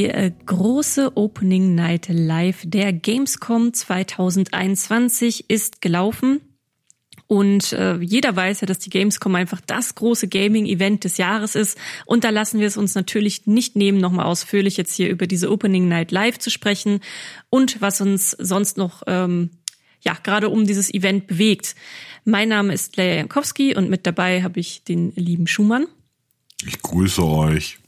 Die äh, große Opening Night Live der Gamescom 2021 ist gelaufen. Und äh, jeder weiß ja, dass die Gamescom einfach das große Gaming-Event des Jahres ist. Und da lassen wir es uns natürlich nicht nehmen, nochmal ausführlich jetzt hier über diese Opening Night Live zu sprechen und was uns sonst noch ähm, ja gerade um dieses Event bewegt. Mein Name ist Leia Jankowski und mit dabei habe ich den lieben Schumann. Ich grüße euch.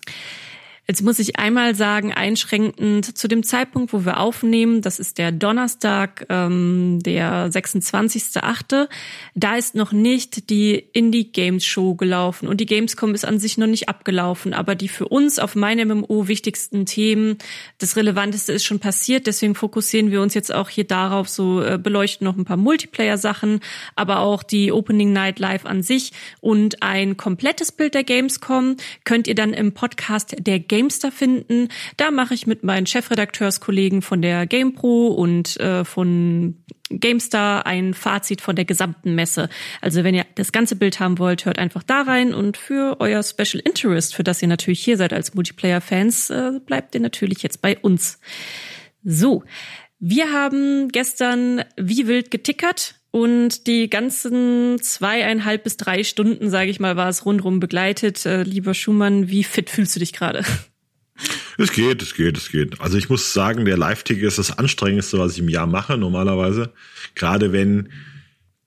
Jetzt muss ich einmal sagen, einschränkend zu dem Zeitpunkt, wo wir aufnehmen, das ist der Donnerstag, ähm, der 26.8., da ist noch nicht die Indie Games Show gelaufen. Und die Gamescom ist an sich noch nicht abgelaufen, aber die für uns auf meinem MMO wichtigsten Themen, das Relevanteste ist schon passiert, deswegen fokussieren wir uns jetzt auch hier darauf, so äh, beleuchten noch ein paar Multiplayer-Sachen, aber auch die Opening Night Live an sich und ein komplettes Bild der Gamescom könnt ihr dann im Podcast der Gamestar finden. Da mache ich mit meinen Chefredakteurskollegen von der GamePro und äh, von GameStar ein Fazit von der gesamten Messe. Also wenn ihr das ganze Bild haben wollt, hört einfach da rein und für euer Special Interest, für das ihr natürlich hier seid als Multiplayer-Fans, äh, bleibt ihr natürlich jetzt bei uns. So, wir haben gestern wie wild getickert und die ganzen zweieinhalb bis drei Stunden, sage ich mal, war es rundrum begleitet. Äh, lieber Schumann, wie fit fühlst du dich gerade? Es geht, es geht, es geht. Also ich muss sagen, der Live-Ticker ist das anstrengendste, was ich im Jahr mache, normalerweise. Gerade wenn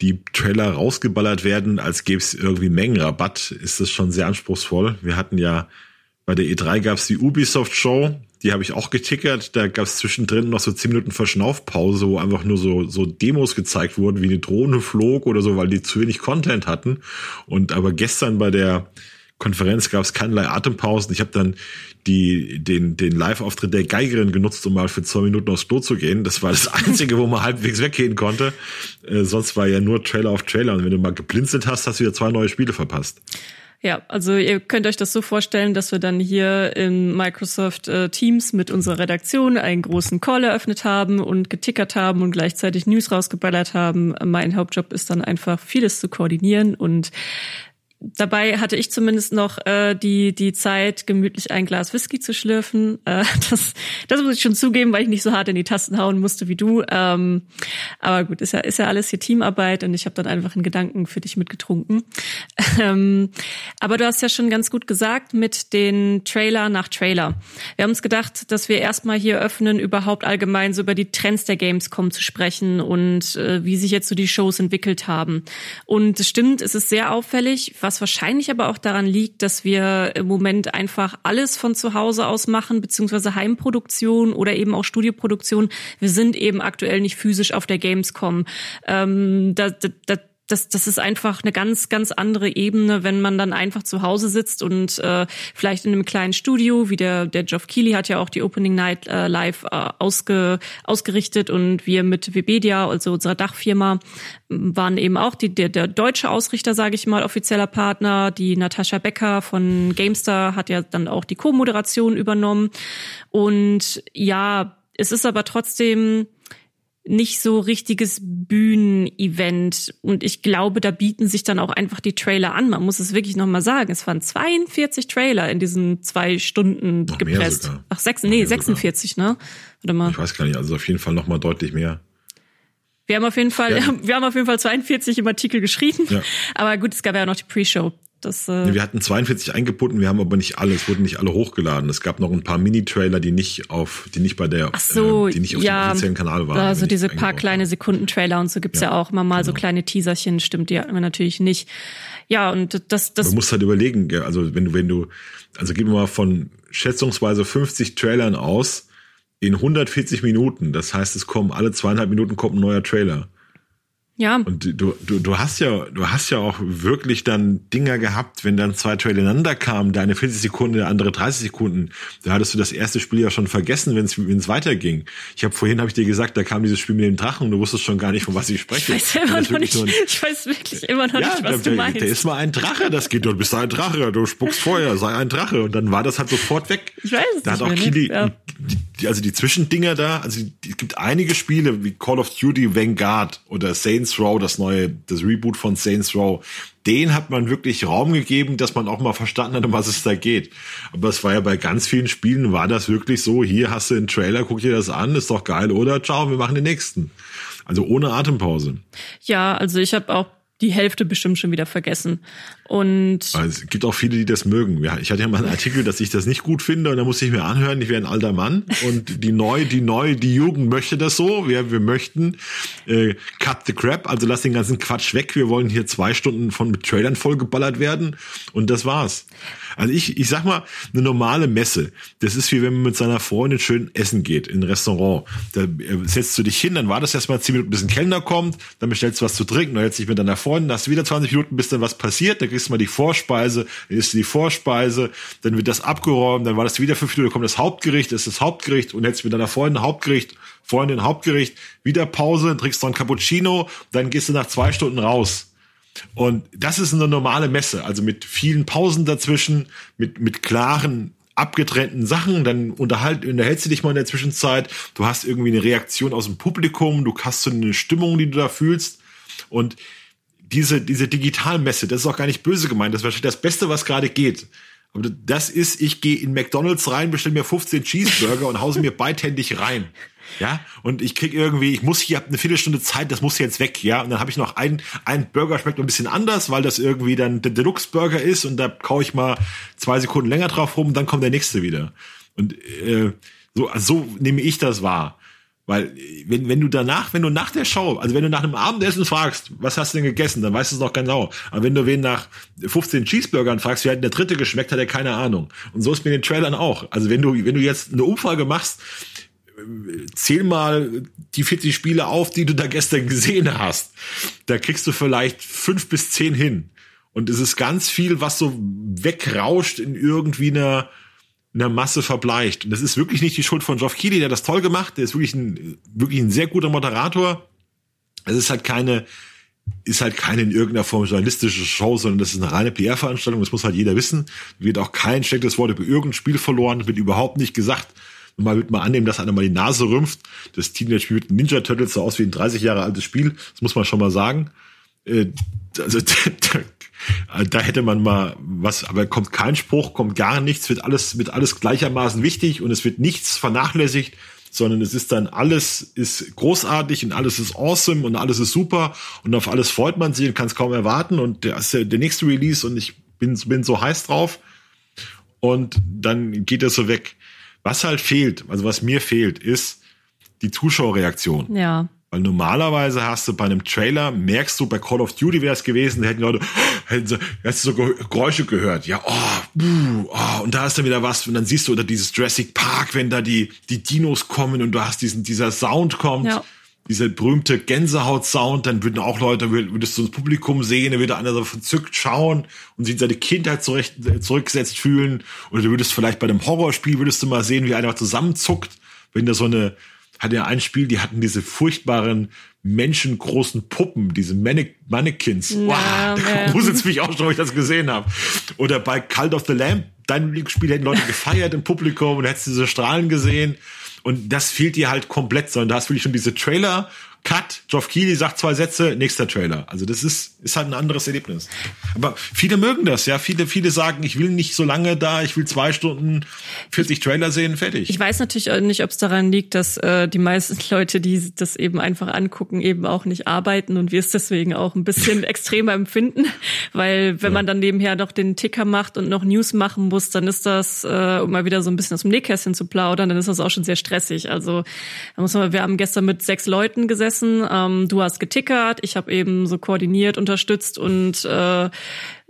die Trailer rausgeballert werden, als gäbe es irgendwie Mengenrabatt, ist das schon sehr anspruchsvoll. Wir hatten ja bei der E3 gab es die Ubisoft Show, die habe ich auch getickert. Da gab es zwischendrin noch so zehn Minuten Verschnaufpause, wo einfach nur so, so Demos gezeigt wurden, wie eine Drohne flog oder so, weil die zu wenig Content hatten. Und aber gestern bei der Konferenz gab es keinerlei Atempausen. Ich habe dann die, den, den Live-Auftritt der Geigerin genutzt, um mal für zwei Minuten aufs Klo zu gehen. Das war das Einzige, wo man halbwegs weggehen konnte. Äh, sonst war ja nur Trailer auf Trailer. Und wenn du mal geblinzelt hast, hast du wieder zwei neue Spiele verpasst. Ja, also ihr könnt euch das so vorstellen, dass wir dann hier in Microsoft äh, Teams mit unserer Redaktion einen großen Call eröffnet haben und getickert haben und gleichzeitig News rausgeballert haben. Mein Hauptjob ist dann einfach vieles zu koordinieren und Dabei hatte ich zumindest noch äh, die die Zeit, gemütlich ein Glas Whisky zu schlürfen. Äh, das, das muss ich schon zugeben, weil ich nicht so hart in die Tasten hauen musste wie du. Ähm, aber gut, ist ja ist ja alles hier Teamarbeit und ich habe dann einfach einen Gedanken für dich mitgetrunken. Ähm, aber du hast ja schon ganz gut gesagt mit den Trailer nach Trailer. Wir haben uns gedacht, dass wir erstmal hier öffnen, überhaupt allgemein so über die Trends der Gamescom zu sprechen und äh, wie sich jetzt so die Shows entwickelt haben. Und es stimmt, es ist sehr auffällig, was wahrscheinlich aber auch daran liegt, dass wir im Moment einfach alles von zu Hause aus machen, beziehungsweise Heimproduktion oder eben auch Studioproduktion. Wir sind eben aktuell nicht physisch auf der Gamescom. Ähm, da, da, da das, das ist einfach eine ganz, ganz andere Ebene, wenn man dann einfach zu Hause sitzt und äh, vielleicht in einem kleinen Studio, wie der, der Geoff Keighley hat ja auch die Opening Night äh, live äh, ausge, ausgerichtet und wir mit Webedia, also unserer Dachfirma, waren eben auch die, der, der deutsche Ausrichter, sage ich mal, offizieller Partner. Die Natascha Becker von GameStar hat ja dann auch die Co-Moderation übernommen. Und ja, es ist aber trotzdem nicht so richtiges Bühnenevent. Und ich glaube, da bieten sich dann auch einfach die Trailer an. Man muss es wirklich nochmal sagen. Es waren 42 Trailer in diesen zwei Stunden Noch gepresst. Ach, sechs, nee, 46, sogar. ne? Warte mal. Ich weiß gar nicht, also auf jeden Fall nochmal deutlich mehr. Wir haben auf jeden Fall, ja. wir haben auf jeden Fall 42 im Artikel geschrieben. Ja. Aber gut, es gab ja noch die Pre-Show. Das, äh wir hatten 42 eingebunden, wir haben aber nicht alle, es wurden nicht alle hochgeladen. Es gab noch ein paar Mini-Trailer, die nicht auf, die nicht bei der, so, äh, die nicht auf ja, dem offiziellen Kanal waren. Also diese paar kleine Sekundentrailer und so gibt's ja, ja auch immer mal genau. so kleine Teaserchen, stimmt, die hatten wir natürlich nicht. Ja, und das, das. Du musst halt überlegen, also wenn du, wenn du, also gib mal von schätzungsweise 50 Trailern aus in 140 Minuten. Das heißt, es kommen alle zweieinhalb Minuten kommt ein neuer Trailer. Ja. Und du, du, du hast ja, du hast ja auch wirklich dann Dinger gehabt, wenn dann zwei Trailer ineinander kamen, der eine 40 Sekunden, der andere 30 Sekunden, da hattest du das erste Spiel ja schon vergessen, wenn es weiterging. Ich habe vorhin habe ich dir gesagt, da kam dieses Spiel mit dem Drachen und du wusstest schon gar nicht, von was ich spreche. Ich weiß immer noch nicht, ein, ich weiß wirklich immer noch ja, nicht, was der, du meinst. Der ist mal ein Drache, das geht, du bist ein Drache, du spuckst Feuer, sei ein Drache und dann war das halt sofort weg. Ich weiß es da nicht hat auch Kili, ja. Die, also die Zwischendinger da, also es gibt einige Spiele wie Call of Duty Vanguard oder Saints Row, das neue, das Reboot von Saints Row. Den hat man wirklich Raum gegeben, dass man auch mal verstanden hat, um was es da geht. Aber es war ja bei ganz vielen Spielen war das wirklich so, hier hast du einen Trailer, guck dir das an, ist doch geil, oder? Ciao, wir machen den nächsten. Also ohne Atempause. Ja, also ich habe auch die Hälfte bestimmt schon wieder vergessen. Und also es gibt auch viele, die das mögen. Ja, ich hatte ja mal einen Artikel, dass ich das nicht gut finde und da musste ich mir anhören, ich wäre ein alter Mann und die neu, die neu, die Jugend möchte das so. Wir, wir möchten äh, cut the crap, also lass den ganzen Quatsch weg. Wir wollen hier zwei Stunden von mit Trailern vollgeballert werden und das war's. Also ich, ich sag mal, eine normale Messe, das ist wie wenn man mit seiner Freundin schön essen geht in ein Restaurant. Da äh, setzt du dich hin, dann war das erstmal zehn Minuten, bis ein Kellner kommt, dann bestellst du was zu trinken, dann setzt dich mit deiner Freundin, hast du wieder 20 Minuten, bis dann was passiert, dann kriegst du mal die Vorspeise, dann isst du die Vorspeise, dann wird das abgeräumt, dann war das wieder fünf Minuten, dann kommt das Hauptgericht, ist das Hauptgericht und jetzt mit deiner Freundin Hauptgericht, Freundin Hauptgericht, wieder Pause, trinkst noch ein Cappuccino, dann gehst du nach zwei Stunden raus. Und das ist eine normale Messe, also mit vielen Pausen dazwischen, mit, mit klaren abgetrennten Sachen, dann unterhalt, unterhältst du dich mal in der Zwischenzeit, du hast irgendwie eine Reaktion aus dem Publikum, du hast so eine Stimmung, die du da fühlst. Und diese, diese Digitalmesse, das ist auch gar nicht böse gemeint, das ist wahrscheinlich das Beste, was gerade geht. Aber das ist, ich gehe in McDonalds rein, bestelle mir 15 Cheeseburger und hause mir beidhändig rein. Ja, und ich krieg irgendwie, ich muss hier eine Viertelstunde Zeit, das muss jetzt weg, ja. Und dann habe ich noch einen, ein Burger schmeckt ein bisschen anders, weil das irgendwie dann der Deluxe-Burger ist und da kaue ich mal zwei Sekunden länger drauf rum und dann kommt der nächste wieder. Und äh, so, also so nehme ich das wahr. Weil, wenn, wenn du danach, wenn du nach der Show, also wenn du nach einem Abendessen fragst, was hast du denn gegessen, dann weißt du es noch genau. Aber wenn du wen nach 15 Cheeseburgern fragst, wie hat der dritte geschmeckt, hat er keine Ahnung. Und so ist mit den Trailern auch. Also wenn du, wenn du jetzt eine Umfrage machst, zähl mal die 40 Spiele auf, die du da gestern gesehen hast. Da kriegst du vielleicht fünf bis zehn hin. Und es ist ganz viel, was so wegrauscht in irgendwie einer, einer Masse verbleicht. Und das ist wirklich nicht die Schuld von Geoff Keighley, der das toll gemacht. Der ist wirklich ein, wirklich ein sehr guter Moderator. Es ist halt keine, ist halt keine in irgendeiner Form journalistische Show, sondern das ist eine reine PR-Veranstaltung. Das muss halt jeder wissen. Wird auch kein schlechtes Wort über irgendein Spiel verloren, wird überhaupt nicht gesagt. Und mal wird mal annehmen, dass einer mal die Nase rümpft. Das Teenage Mutant Ninja Turtles so aus wie ein 30 Jahre altes Spiel. Das muss man schon mal sagen. Äh, also da hätte man mal was, aber kommt kein Spruch, kommt gar nichts, wird alles, wird alles gleichermaßen wichtig und es wird nichts vernachlässigt, sondern es ist dann alles ist großartig und alles ist awesome und alles ist super und auf alles freut man sich und kann es kaum erwarten und der ist der, nächste Release und ich bin, bin so heiß drauf und dann geht er so weg. Was halt fehlt, also was mir fehlt, ist die Zuschauerreaktion. Ja. Weil normalerweise hast du bei einem Trailer, merkst du, bei Call of Duty wäre es gewesen, da hätten Leute, hätten sie, hättest du so Geräusche gehört. Ja, oh, buh, oh, und da ist dann wieder was, und dann siehst du, oder dieses Jurassic Park, wenn da die, die Dinos kommen und du hast diesen, dieser Sound kommt. Ja dieser berühmte Gänsehaut-Sound, dann würden auch Leute, würdest du ins Publikum sehen, dann würde einer so verzückt schauen und sich seine Kindheit zurecht, zurückgesetzt fühlen. Oder du würdest vielleicht bei einem Horrorspiel, würdest du mal sehen, wie einer zusammenzuckt, wenn da so eine, hat ja ein Spiel, die hatten diese furchtbaren menschengroßen Puppen, diese Mannequins. Ja, wow, da gruselt mich auch schon, wenn ich das gesehen habe. Oder bei Cult of the Lamb, dein Lieblingsspiel hätten Leute gefeiert im Publikum und hättest diese Strahlen gesehen. Und das fehlt dir halt komplett, sondern da hast du wirklich schon diese Trailer Cut, Geoff Keighley sagt zwei Sätze, nächster Trailer. Also das ist, ist halt ein anderes Erlebnis. Aber viele mögen das, ja. Viele, viele sagen, ich will nicht so lange da, ich will zwei Stunden 40 Trailer sehen, fertig. Ich weiß natürlich nicht, ob es daran liegt, dass äh, die meisten Leute, die das eben einfach angucken, eben auch nicht arbeiten und wir es deswegen auch ein bisschen extremer empfinden. Weil wenn ja. man dann nebenher noch den Ticker macht und noch News machen muss, dann ist das, äh, um mal wieder so ein bisschen aus dem Nähkästchen zu plaudern, dann ist das auch schon sehr stressig. Also da muss man, wir haben gestern mit sechs Leuten gesessen gegessen. Ähm, du hast getickert, ich habe eben so koordiniert, unterstützt und äh,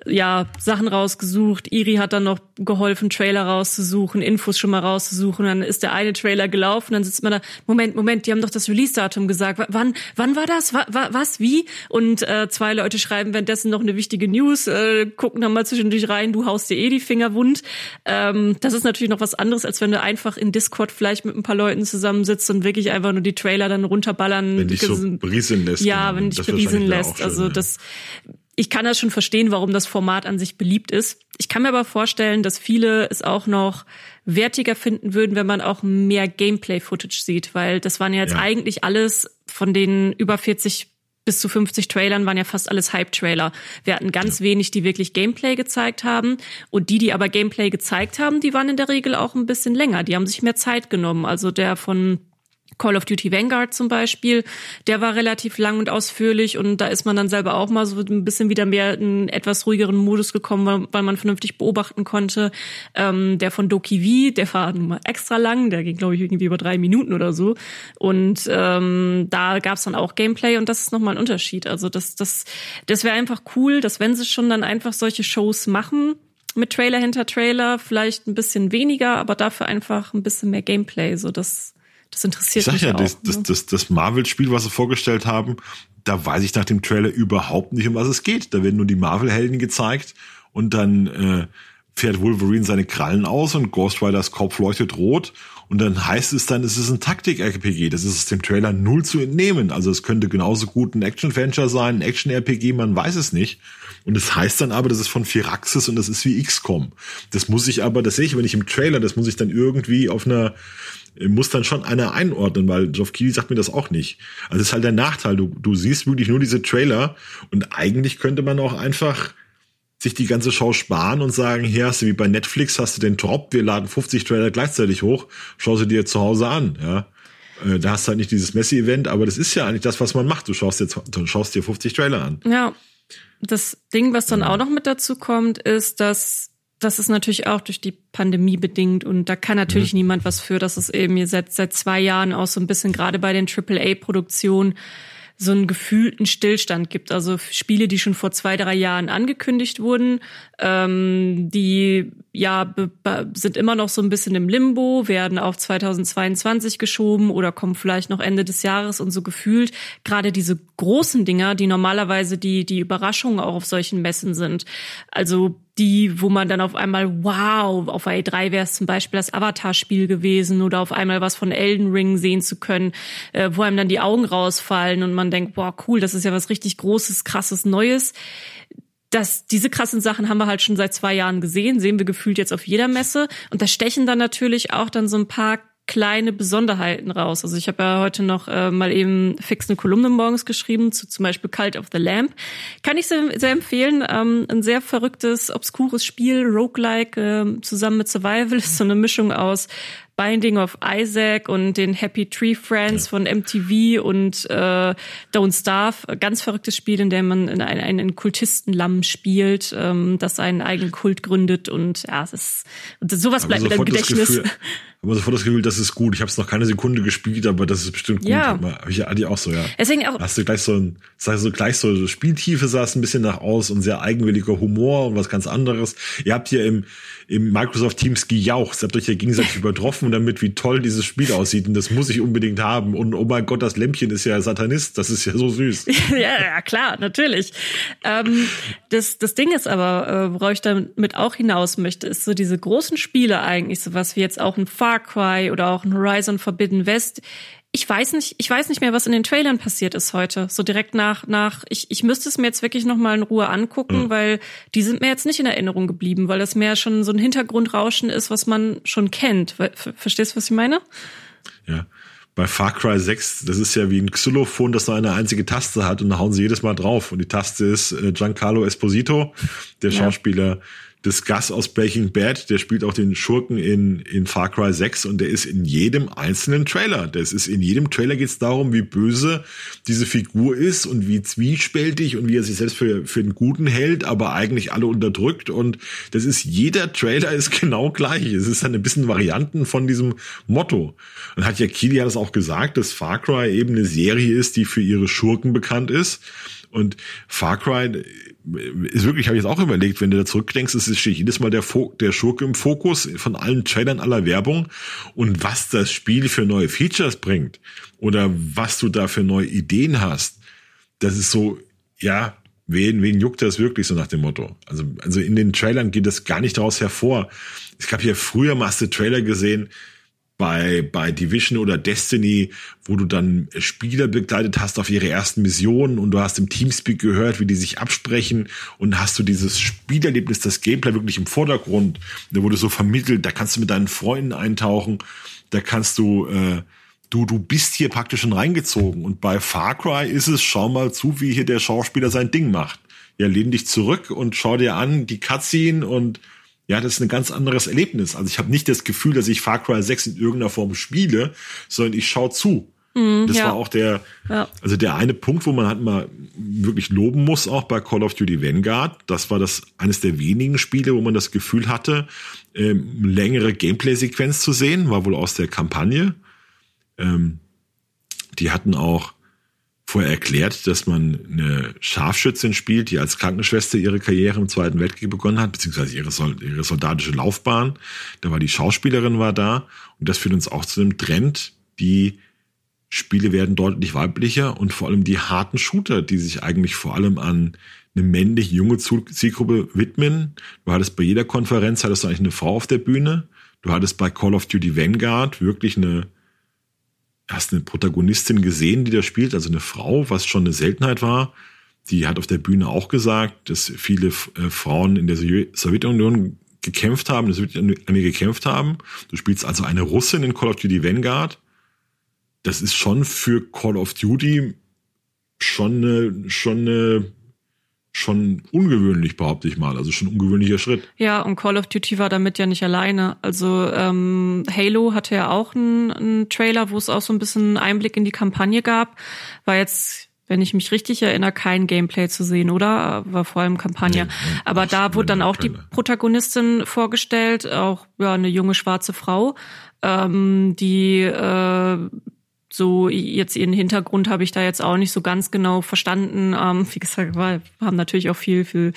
ja, Sachen rausgesucht. Iri hat dann noch geholfen, Trailer rauszusuchen, Infos schon mal rauszusuchen. Dann ist der eine Trailer gelaufen, dann sitzt man da, Moment, Moment, die haben doch das Release-Datum gesagt. W wann, wann war das? W was, wie? Und äh, zwei Leute schreiben währenddessen noch eine wichtige News, äh, gucken dann mal zwischendurch rein, du haust dir eh die Finger wund. Ähm, das ist natürlich noch was anderes, als wenn du einfach in Discord vielleicht mit ein paar Leuten zusammensitzt und wirklich einfach nur die Trailer dann runterballern. Wenn dich so berieseln lässt. Ja, genau. wenn dich berieseln lässt. Also das ich kann das schon verstehen, warum das Format an sich beliebt ist. Ich kann mir aber vorstellen, dass viele es auch noch wertiger finden würden, wenn man auch mehr Gameplay-Footage sieht, weil das waren ja jetzt ja. eigentlich alles von den über 40 bis zu 50 Trailern waren ja fast alles Hype-Trailer. Wir hatten ganz ja. wenig, die wirklich Gameplay gezeigt haben. Und die, die aber Gameplay gezeigt haben, die waren in der Regel auch ein bisschen länger. Die haben sich mehr Zeit genommen. Also der von Call of Duty Vanguard zum Beispiel, der war relativ lang und ausführlich und da ist man dann selber auch mal so ein bisschen wieder mehr in etwas ruhigeren Modus gekommen, weil, man vernünftig beobachten konnte. Ähm, der von Doki V, der war nun mal extra lang, der ging glaube ich irgendwie über drei Minuten oder so und ähm, da gab's dann auch Gameplay und das ist nochmal ein Unterschied. Also das, das, das wäre einfach cool, dass wenn sie schon dann einfach solche Shows machen, mit Trailer hinter Trailer, vielleicht ein bisschen weniger, aber dafür einfach ein bisschen mehr Gameplay, so das das interessiert ich mich ja, auch. Das, das, ne? das, das Marvel-Spiel, was sie vorgestellt haben, da weiß ich nach dem Trailer überhaupt nicht, um was es geht. Da werden nur die Marvel-Helden gezeigt und dann äh, fährt Wolverine seine Krallen aus und Ghost Riders Kopf leuchtet rot und dann heißt es dann, es ist ein Taktik-RPG. Das ist aus dem Trailer null zu entnehmen. Also es könnte genauso gut ein Action-Venture sein, ein Action-RPG, man weiß es nicht. Und es das heißt dann aber, das ist von Firaxis und das ist wie XCOM. Das muss ich aber, das sehe ich, wenn ich im Trailer, das muss ich dann irgendwie auf einer muss dann schon einer einordnen, weil Geoff Keighley sagt mir das auch nicht. Also ist halt der Nachteil. Du, du siehst wirklich nur diese Trailer und eigentlich könnte man auch einfach sich die ganze Show sparen und sagen, hier hast du wie bei Netflix, hast du den Drop, wir laden 50 Trailer gleichzeitig hoch, schau sie dir zu Hause an, ja. Äh, da hast du halt nicht dieses Messi-Event, aber das ist ja eigentlich das, was man macht. Du schaust dir, du schaust dir 50 Trailer an. Ja. Das Ding, was dann ja. auch noch mit dazu kommt, ist, dass das ist natürlich auch durch die Pandemie bedingt und da kann natürlich mhm. niemand was für, dass es eben jetzt seit, seit zwei Jahren auch so ein bisschen gerade bei den AAA-Produktionen so einen gefühlten Stillstand gibt. Also Spiele, die schon vor zwei, drei Jahren angekündigt wurden, ähm, die ja sind immer noch so ein bisschen im Limbo, werden auf 2022 geschoben oder kommen vielleicht noch Ende des Jahres und so gefühlt gerade diese großen Dinger, die normalerweise die die Überraschungen auch auf solchen Messen sind. Also die, wo man dann auf einmal, wow, auf A3 wäre es zum Beispiel das Avatar-Spiel gewesen oder auf einmal was von Elden Ring sehen zu können, äh, wo einem dann die Augen rausfallen und man denkt, wow, cool, das ist ja was richtig Großes, krasses, Neues. Das, diese krassen Sachen haben wir halt schon seit zwei Jahren gesehen, sehen wir gefühlt jetzt auf jeder Messe. Und da stechen dann natürlich auch dann so ein paar kleine Besonderheiten raus. Also ich habe ja heute noch äh, mal eben fix eine Kolumne morgens geschrieben zu zum Beispiel Cult of the Lamp. Kann ich sehr, sehr empfehlen. Ähm, ein sehr verrücktes, obskures Spiel, roguelike, äh, zusammen mit Survival. Ist so eine Mischung aus Binding of Isaac und den Happy Tree Friends von MTV und äh, Don't Starve. Ganz verrücktes Spiel, in dem man in einen, einen Kultistenlamm spielt, ähm, das einen eigenen Kult gründet und ja, es ist sowas bleibt mir im Gedächtnis. Aber sofort das Gefühl, das ist gut. Ich habe es noch keine Sekunde gespielt, aber das ist bestimmt gut. Ja. Hab ich Adi auch so, ja. Deswegen auch. Hast du gleich so ein, sag so gleich so Spieltiefe sah es ein bisschen nach aus und sehr eigenwilliger Humor und was ganz anderes. Ihr habt hier im im Microsoft Teams gejaucht. Ihr habt euch ja gegenseitig übertroffen damit, wie toll dieses Spiel aussieht. Und das muss ich unbedingt haben. Und oh mein Gott, das Lämpchen ist ja Satanist. Das ist ja so süß. ja, ja, klar, natürlich. Ähm, das, das Ding ist aber, äh, worauf ich damit auch hinaus möchte, ist so diese großen Spiele eigentlich, so was wie jetzt auch ein Far Cry oder auch ein Horizon Forbidden West, ich weiß nicht, ich weiß nicht mehr, was in den Trailern passiert ist heute. So direkt nach, nach, ich, ich müsste es mir jetzt wirklich nochmal in Ruhe angucken, mhm. weil die sind mir jetzt nicht in Erinnerung geblieben, weil das mehr schon so ein Hintergrundrauschen ist, was man schon kennt. Verstehst du, was ich meine? Ja. Bei Far Cry 6, das ist ja wie ein Xylophon, das nur eine einzige Taste hat und da hauen sie jedes Mal drauf. Und die Taste ist äh, Giancarlo Esposito, der ja. Schauspieler, des Gus aus Breaking Bad, der spielt auch den Schurken in, in Far Cry 6 und der ist in jedem einzelnen Trailer. Das ist in jedem Trailer geht es darum, wie böse diese Figur ist und wie zwiespältig und wie er sich selbst für, für den Guten hält, aber eigentlich alle unterdrückt. Und das ist, jeder Trailer ist genau gleich. Es ist ein bisschen Varianten von diesem Motto. Und hat ja Kili das auch gesagt, dass Far Cry eben eine Serie ist, die für ihre Schurken bekannt ist. Und Far Cry ist wirklich, habe ich jetzt auch überlegt, wenn du da zurückdenkst, es steht jedes Mal der, der Schurke im Fokus von allen Trailern aller Werbung und was das Spiel für neue Features bringt oder was du da für neue Ideen hast, das ist so, ja, wen, wen juckt das wirklich so nach dem Motto? Also, also in den Trailern geht das gar nicht daraus hervor. Es gab ja früher mal Trailer gesehen, bei, bei Division oder Destiny, wo du dann Spieler begleitet hast auf ihre ersten Missionen und du hast im Teamspeak gehört, wie die sich absprechen und hast du dieses Spielerlebnis, das Gameplay wirklich im Vordergrund, da wurde so vermittelt, da kannst du mit deinen Freunden eintauchen, da kannst du, äh, du, du bist hier praktisch schon reingezogen und bei Far Cry ist es, schau mal zu, wie hier der Schauspieler sein Ding macht. Ja, lehn dich zurück und schau dir an die Cutscene und ja, das ist ein ganz anderes Erlebnis. Also ich habe nicht das Gefühl, dass ich Far Cry 6 in irgendeiner Form spiele, sondern ich schaue zu. Mm, das ja. war auch der, ja. also der eine Punkt, wo man halt mal wirklich loben muss, auch bei Call of Duty Vanguard. Das war das eines der wenigen Spiele, wo man das Gefühl hatte, ähm, längere Gameplay-Sequenz zu sehen, war wohl aus der Kampagne. Ähm, die hatten auch vorher erklärt, dass man eine Scharfschützin spielt, die als Krankenschwester ihre Karriere im Zweiten Weltkrieg begonnen hat, beziehungsweise ihre, ihre soldatische Laufbahn. Da war die Schauspielerin war da und das führt uns auch zu einem Trend, die Spiele werden deutlich weiblicher und vor allem die harten Shooter, die sich eigentlich vor allem an eine männlich junge Zielgruppe widmen. Du hattest bei jeder Konferenz hattest du eigentlich eine Frau auf der Bühne. Du hattest bei Call of Duty Vanguard wirklich eine hast eine Protagonistin gesehen, die da spielt, also eine Frau, was schon eine Seltenheit war. Die hat auf der Bühne auch gesagt, dass viele äh, Frauen in der Sowjetunion gekämpft haben, der Sowjetunion gekämpft haben. Du spielst also eine Russin in Call of Duty Vanguard. Das ist schon für Call of Duty schon eine, schon eine schon ungewöhnlich, behaupte ich mal. Also schon ein ungewöhnlicher Schritt. Ja, und Call of Duty war damit ja nicht alleine. Also ähm, Halo hatte ja auch einen, einen Trailer, wo es auch so ein bisschen Einblick in die Kampagne gab. War jetzt wenn ich mich richtig erinnere, kein Gameplay zu sehen, oder? War vor allem Kampagne. Nee, Aber da wurde dann auch die Protagonistin vorgestellt, auch ja eine junge schwarze Frau, ähm, die äh, so jetzt ihren Hintergrund habe ich da jetzt auch nicht so ganz genau verstanden. Ähm, wie gesagt, wir haben natürlich auch viel, viel,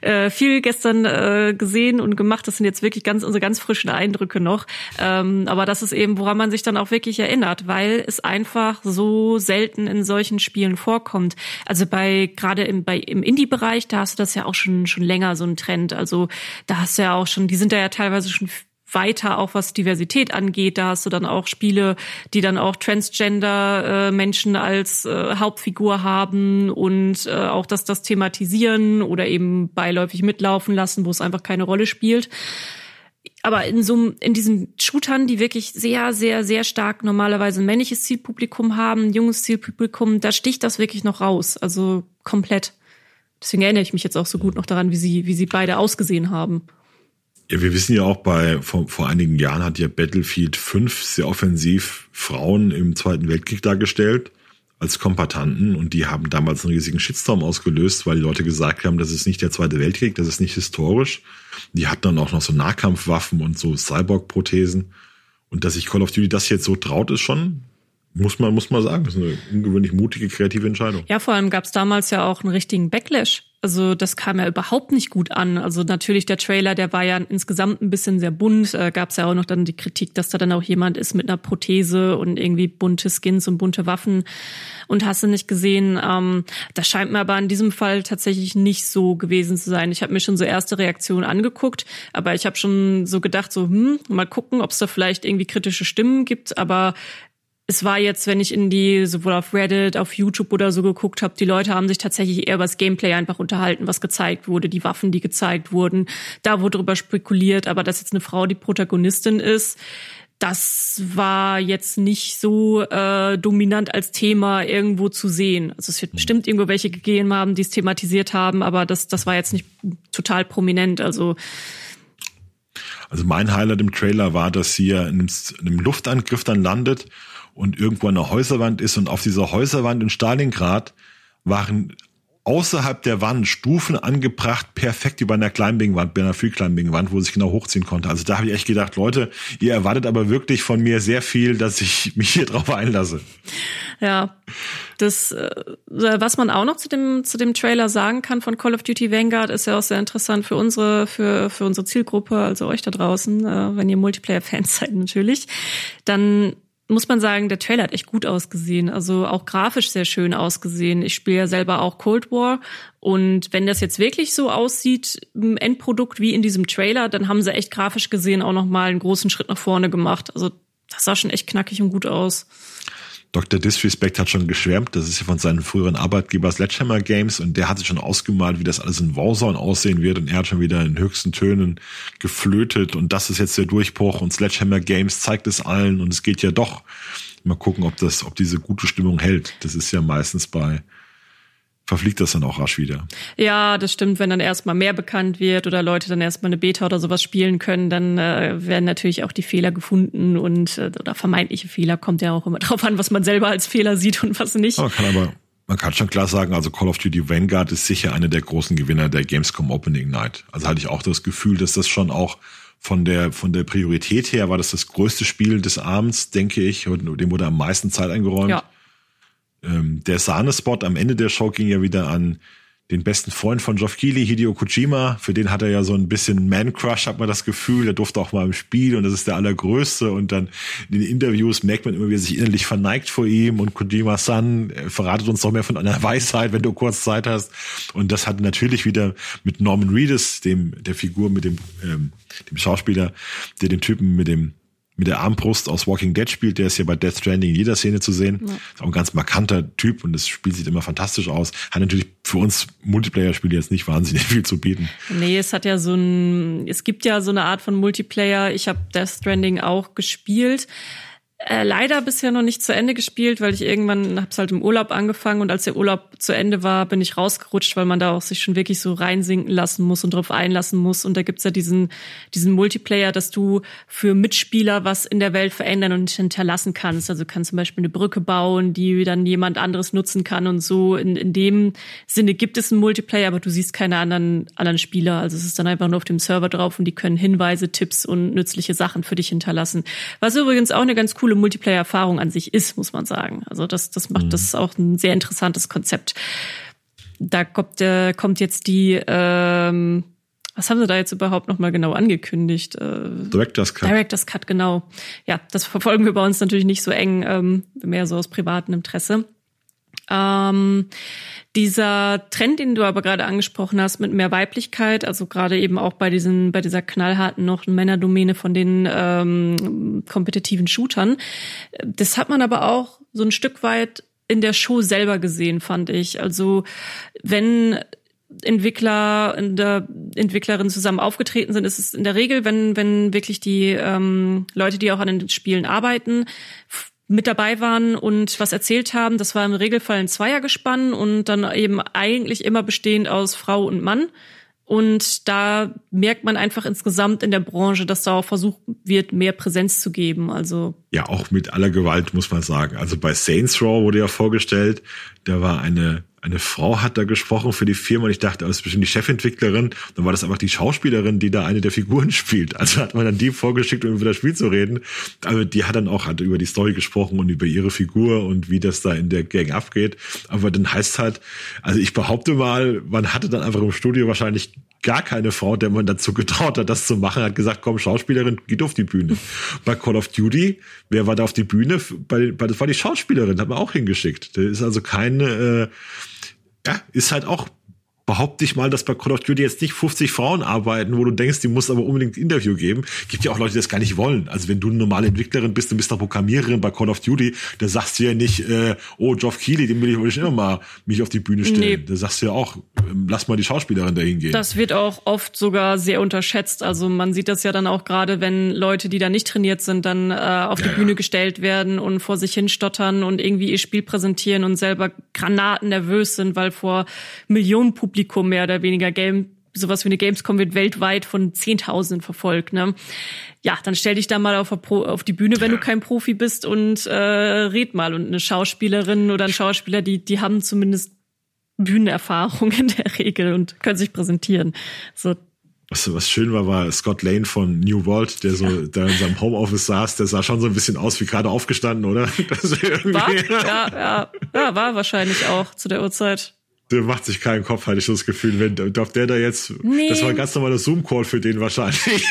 äh, viel gestern äh, gesehen und gemacht. Das sind jetzt wirklich ganz unsere ganz frischen Eindrücke noch. Ähm, aber das ist eben, woran man sich dann auch wirklich erinnert, weil es einfach so selten in solchen Spielen vorkommt. Also bei gerade im, bei, im Indie-Bereich, da hast du das ja auch schon schon länger so ein Trend. Also da hast du ja auch schon, die sind da ja teilweise schon weiter, auch was Diversität angeht. Da hast du dann auch Spiele, die dann auch Transgender-Menschen äh, als äh, Hauptfigur haben und äh, auch das, das thematisieren oder eben beiläufig mitlaufen lassen, wo es einfach keine Rolle spielt. Aber in so in diesen Shootern, die wirklich sehr, sehr, sehr stark normalerweise ein männliches Zielpublikum haben, ein junges Zielpublikum, da sticht das wirklich noch raus. Also komplett. Deswegen erinnere ich mich jetzt auch so gut noch daran, wie sie, wie sie beide ausgesehen haben. Ja, wir wissen ja auch bei, vor, vor einigen Jahren hat ja Battlefield 5 sehr offensiv Frauen im Zweiten Weltkrieg dargestellt als Kompatanten und die haben damals einen riesigen Shitstorm ausgelöst, weil die Leute gesagt haben, das ist nicht der Zweite Weltkrieg, das ist nicht historisch. Die hatten dann auch noch so Nahkampfwaffen und so Cyborg-Prothesen. Und dass sich Call of Duty das jetzt so traut, ist schon muss man, muss man sagen, das ist eine ungewöhnlich mutige, kreative Entscheidung. Ja, vor allem gab es damals ja auch einen richtigen Backlash. Also das kam ja überhaupt nicht gut an. Also natürlich der Trailer, der war ja insgesamt ein bisschen sehr bunt. Äh, gab es ja auch noch dann die Kritik, dass da dann auch jemand ist mit einer Prothese und irgendwie bunte Skins und bunte Waffen und hast du nicht gesehen. Ähm, das scheint mir aber in diesem Fall tatsächlich nicht so gewesen zu sein. Ich habe mir schon so erste Reaktionen angeguckt, aber ich habe schon so gedacht, so hm, mal gucken, ob es da vielleicht irgendwie kritische Stimmen gibt. Aber es war jetzt, wenn ich in die sowohl auf Reddit, auf YouTube oder so geguckt habe, die Leute haben sich tatsächlich eher über das Gameplay einfach unterhalten, was gezeigt wurde, die Waffen, die gezeigt wurden. Da wurde drüber spekuliert, aber dass jetzt eine Frau die Protagonistin ist, das war jetzt nicht so äh, dominant als Thema irgendwo zu sehen. Also es wird bestimmt irgendwo welche gegeben haben, die es thematisiert haben, aber das, das war jetzt nicht total prominent. Also also mein Highlight im Trailer war, dass sie ja in einem, in einem Luftangriff dann landet und irgendwo eine Häuserwand ist und auf dieser Häuserwand in Stalingrad waren außerhalb der Wand Stufen angebracht, perfekt über einer Climbing-Wand, bei einer Free-Climbing-Wand, wo sich genau hochziehen konnte. Also da habe ich echt gedacht, Leute, ihr erwartet aber wirklich von mir sehr viel, dass ich mich hier drauf einlasse. Ja, das, äh, was man auch noch zu dem, zu dem Trailer sagen kann von Call of Duty Vanguard, ist ja auch sehr interessant für unsere, für, für unsere Zielgruppe, also euch da draußen, äh, wenn ihr Multiplayer-Fans seid natürlich. Dann muss man sagen, der Trailer hat echt gut ausgesehen. Also auch grafisch sehr schön ausgesehen. Ich spiele ja selber auch Cold War. Und wenn das jetzt wirklich so aussieht, im Endprodukt wie in diesem Trailer, dann haben sie echt grafisch gesehen auch nochmal einen großen Schritt nach vorne gemacht. Also das sah schon echt knackig und gut aus. Dr. Disrespect hat schon geschwärmt, das ist ja von seinem früheren Arbeitgeber Sledgehammer Games und der hatte schon ausgemalt, wie das alles in Warzone aussehen wird und er hat schon wieder in höchsten Tönen geflötet und das ist jetzt der Durchbruch und Sledgehammer Games zeigt es allen und es geht ja doch. Mal gucken, ob das, ob diese gute Stimmung hält. Das ist ja meistens bei verfliegt das dann auch rasch wieder. Ja, das stimmt. Wenn dann erstmal mehr bekannt wird oder Leute dann erstmal eine Beta oder sowas spielen können, dann äh, werden natürlich auch die Fehler gefunden und äh, oder vermeintliche Fehler kommt ja auch immer drauf an, was man selber als Fehler sieht und was nicht. Man kann aber man kann schon klar sagen, also Call of Duty Vanguard ist sicher einer der großen Gewinner der Gamescom Opening Night. Also hatte ich auch das Gefühl, dass das schon auch von der, von der Priorität her war das das größte Spiel des Abends, denke ich. Und dem wurde am meisten Zeit eingeräumt. Ja. Ähm, der Sahnespot am Ende der Show ging ja wieder an den besten Freund von Geoff Keighley, Hideo Kojima. Für den hat er ja so ein bisschen Man-Crush, hat man das Gefühl. Der durfte auch mal im Spiel und das ist der allergrößte. Und dann in den Interviews merkt man immer, wie er sich innerlich verneigt vor ihm. Und Kojima-san verratet uns noch mehr von einer Weisheit, wenn du kurz Zeit hast. Und das hat natürlich wieder mit Norman Reedus, dem, der Figur mit dem, ähm, dem Schauspieler, der den Typen mit dem mit der Armbrust aus Walking Dead spielt. Der ist ja bei Death Stranding in jeder Szene zu sehen. Ja. Ist auch ein ganz markanter Typ und das Spiel sieht immer fantastisch aus. Hat natürlich für uns Multiplayer-Spiele jetzt nicht wahnsinnig viel zu bieten. Nee, es hat ja so ein, es gibt ja so eine Art von Multiplayer. Ich habe Death Stranding auch gespielt. Äh, leider bisher noch nicht zu Ende gespielt, weil ich irgendwann hab's halt im Urlaub angefangen und als der Urlaub zu Ende war, bin ich rausgerutscht, weil man da auch sich schon wirklich so reinsinken lassen muss und drauf einlassen muss. Und da gibt's ja diesen, diesen Multiplayer, dass du für Mitspieler was in der Welt verändern und hinterlassen kannst. Also kannst zum Beispiel eine Brücke bauen, die dann jemand anderes nutzen kann und so. In, in dem Sinne gibt es einen Multiplayer, aber du siehst keine anderen, anderen Spieler. Also es ist dann einfach nur auf dem Server drauf und die können Hinweise, Tipps und nützliche Sachen für dich hinterlassen. Was übrigens auch eine ganz coole coole Multiplayer-Erfahrung an sich ist, muss man sagen. Also das, das macht mhm. das auch ein sehr interessantes Konzept. Da kommt, äh, kommt jetzt die, ähm, was haben sie da jetzt überhaupt noch mal genau angekündigt? Äh, Director's Cut. Director's Cut, genau. Ja, das verfolgen wir bei uns natürlich nicht so eng, ähm, mehr so aus privatem Interesse. Ähm, dieser Trend, den du aber gerade angesprochen hast, mit mehr Weiblichkeit, also gerade eben auch bei diesen, bei dieser knallharten noch Männerdomäne von den ähm, kompetitiven Shootern, das hat man aber auch so ein Stück weit in der Show selber gesehen, fand ich. Also wenn Entwickler in der Entwicklerin zusammen aufgetreten sind, ist es in der Regel, wenn wenn wirklich die ähm, Leute, die auch an den Spielen arbeiten, mit dabei waren und was erzählt haben. Das war im Regelfall ein Zweiergespann und dann eben eigentlich immer bestehend aus Frau und Mann. Und da merkt man einfach insgesamt in der Branche, dass da auch versucht wird, mehr Präsenz zu geben. Also ja, auch mit aller Gewalt muss man sagen. Also bei Saints Row wurde ja vorgestellt, da war eine eine Frau hat da gesprochen für die Firma und ich dachte, das ist bestimmt die Chefentwicklerin. Dann war das einfach die Schauspielerin, die da eine der Figuren spielt. Also hat man dann die vorgeschickt, um über das Spiel zu reden. Also die hat dann auch hat über die Story gesprochen und über ihre Figur und wie das da in der Gang abgeht. Aber dann heißt halt, also ich behaupte mal, man hatte dann einfach im Studio wahrscheinlich gar keine Frau, der man dazu getraut hat, das zu machen, hat gesagt, komm, Schauspielerin, geht auf die Bühne. Bei Call of Duty, wer war da auf die Bühne? Bei, bei, das war die Schauspielerin, hat man auch hingeschickt. Da ist also keine, äh, ja, ist halt auch behaupte ich mal, dass bei Call of Duty jetzt nicht 50 Frauen arbeiten, wo du denkst, die muss aber unbedingt ein Interview geben. Gibt ja auch Leute, die das gar nicht wollen. Also wenn du eine normale Entwicklerin bist, und bist eine Programmiererin bei Call of Duty, da sagst du ja nicht, äh, oh, Geoff Keighley, den will ich, will ich immer mal mich auf die Bühne stellen. Nee. Da sagst du ja auch, ähm, lass mal die Schauspielerin dahin gehen. Das wird auch oft sogar sehr unterschätzt. Also man sieht das ja dann auch gerade, wenn Leute, die da nicht trainiert sind, dann äh, auf die ja, Bühne ja. gestellt werden und vor sich hin stottern und irgendwie ihr Spiel präsentieren und selber Granaten nervös sind, weil vor Millionen Publikum mehr oder weniger Game sowas wie eine Gamescom wird weltweit von Zehntausenden verfolgt. Ne? Ja, dann stell dich da mal auf, auf die Bühne, wenn du kein Profi bist und äh, red mal. Und eine Schauspielerin oder ein Schauspieler, die, die haben zumindest Bühnenerfahrung in der Regel und können sich präsentieren. So, was, was schön war, war Scott Lane von New World, der so ja. da in seinem Homeoffice saß, der sah schon so ein bisschen aus wie gerade aufgestanden, oder? war, ja, ja, ja, war wahrscheinlich auch zu der Uhrzeit. Der macht sich keinen Kopf, hatte ich das Gefühl, wenn darf der da jetzt, nee. das war ein ganz normaler Zoom-Call für den wahrscheinlich.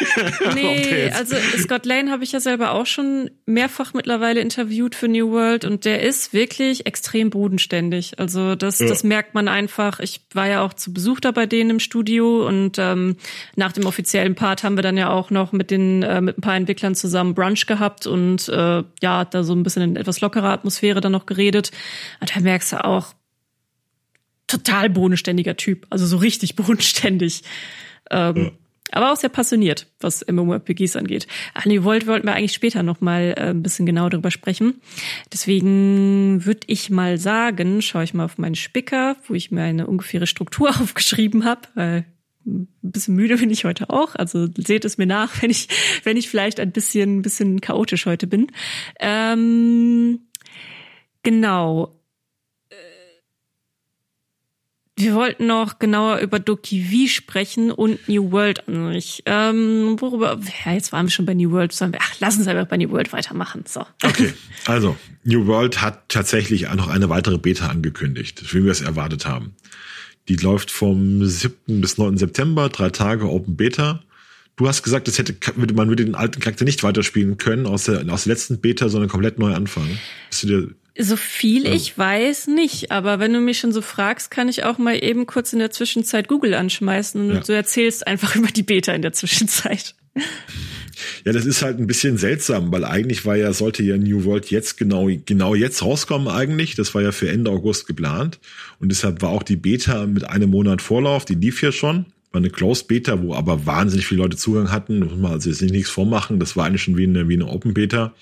Nee, also Scott Lane habe ich ja selber auch schon mehrfach mittlerweile interviewt für New World und der ist wirklich extrem bodenständig. Also das, ja. das merkt man einfach. Ich war ja auch zu Besuch da bei denen im Studio und ähm, nach dem offiziellen Part haben wir dann ja auch noch mit den äh, mit ein paar Entwicklern zusammen Brunch gehabt und äh, ja, da so ein bisschen in etwas lockerer Atmosphäre dann noch geredet. Und da merkst du auch, total bodenständiger Typ, also so richtig bodenständig. Ähm, ja. Aber auch sehr passioniert, was MMORPGs angeht. An die Volt wollten wir eigentlich später noch mal äh, ein bisschen genau darüber sprechen. Deswegen würde ich mal sagen, schaue ich mal auf meinen Spicker, wo ich mir eine ungefähre Struktur aufgeschrieben habe. Äh, ein bisschen müde bin ich heute auch, also seht es mir nach, wenn ich, wenn ich vielleicht ein bisschen, ein bisschen chaotisch heute bin. Ähm, genau. Wir wollten noch genauer über Doki V sprechen und New World an sich. Ähm, worüber, ja, jetzt waren wir schon bei New World, sollen wir, ach, lass uns einfach bei New World weitermachen. So. Okay, also New World hat tatsächlich noch eine weitere Beta angekündigt, wie wir es erwartet haben. Die läuft vom 7. bis 9. September, drei Tage Open Beta. Du hast gesagt, das hätte, man würde den alten Charakter nicht weiterspielen können aus der, aus der letzten Beta, sondern komplett neu anfangen. Bist du dir so viel ich weiß nicht, aber wenn du mich schon so fragst, kann ich auch mal eben kurz in der Zwischenzeit Google anschmeißen und ja. du erzählst einfach über die Beta in der Zwischenzeit. Ja, das ist halt ein bisschen seltsam, weil eigentlich war ja, sollte ja New World jetzt genau, genau jetzt rauskommen eigentlich. Das war ja für Ende August geplant. Und deshalb war auch die Beta mit einem Monat Vorlauf, die lief ja schon. War eine Closed Beta, wo aber wahnsinnig viele Leute Zugang hatten. Muss man also jetzt nicht nichts vormachen. Das war eigentlich schon wie eine, wie eine Open Beta.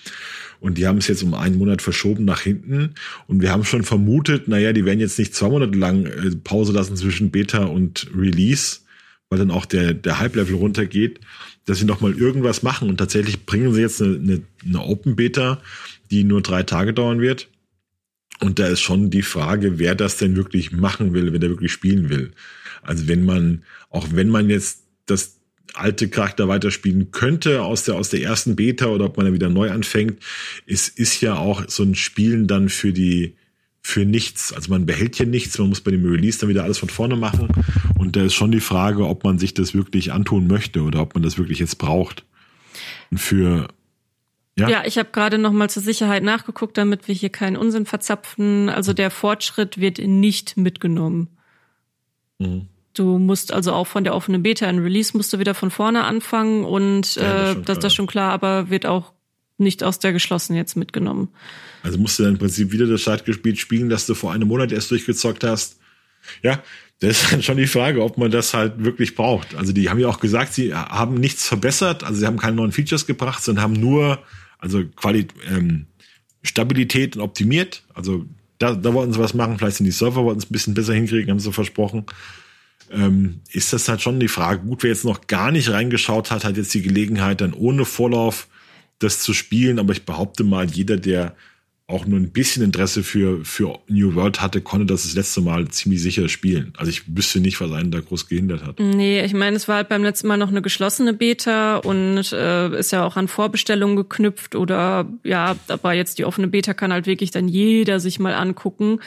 Und die haben es jetzt um einen Monat verschoben nach hinten. Und wir haben schon vermutet, naja, die werden jetzt nicht zwei Monate lang äh, Pause lassen zwischen Beta und Release, weil dann auch der, der Hype-Level runtergeht, dass sie noch mal irgendwas machen. Und tatsächlich bringen sie jetzt eine, eine, eine Open Beta, die nur drei Tage dauern wird. Und da ist schon die Frage, wer das denn wirklich machen will, wenn der wirklich spielen will. Also wenn man, auch wenn man jetzt das alte Charakter weiterspielen könnte aus der, aus der ersten Beta oder ob man da wieder neu anfängt. Es ist ja auch so ein Spielen dann für die, für nichts. Also man behält hier nichts, man muss bei dem Release dann wieder alles von vorne machen. Und da ist schon die Frage, ob man sich das wirklich antun möchte oder ob man das wirklich jetzt braucht. Und für ja, ja ich habe gerade noch mal zur Sicherheit nachgeguckt, damit wir hier keinen Unsinn verzapfen. Also der Fortschritt wird nicht mitgenommen. Mhm. Du musst also auch von der offenen Beta in Release musst du wieder von vorne anfangen und ja, das, äh, das, das schon klar, aber wird auch nicht aus der geschlossenen jetzt mitgenommen. Also musst du dann im Prinzip wieder das Schaltgespiel spielen, das du vor einem Monat erst durchgezockt hast. Ja, das ist dann schon die Frage, ob man das halt wirklich braucht. Also die haben ja auch gesagt, sie haben nichts verbessert, also sie haben keine neuen Features gebracht, sondern haben nur also Quali ähm, Stabilität und optimiert. Also da, da wollten sie was machen, vielleicht sind die Server wollten es ein bisschen besser hinkriegen, haben sie versprochen ähm, ist das halt schon die Frage. Gut, wer jetzt noch gar nicht reingeschaut hat, hat jetzt die Gelegenheit, dann ohne Vorlauf das zu spielen. Aber ich behaupte mal, jeder, der auch nur ein bisschen Interesse für, für New World hatte, konnte das das letzte Mal ziemlich sicher spielen. Also ich wüsste nicht, was einen da groß gehindert hat. Nee, ich meine, es war halt beim letzten Mal noch eine geschlossene Beta und äh, ist ja auch an Vorbestellungen geknüpft oder ja, aber jetzt die offene Beta kann halt wirklich dann jeder sich mal angucken.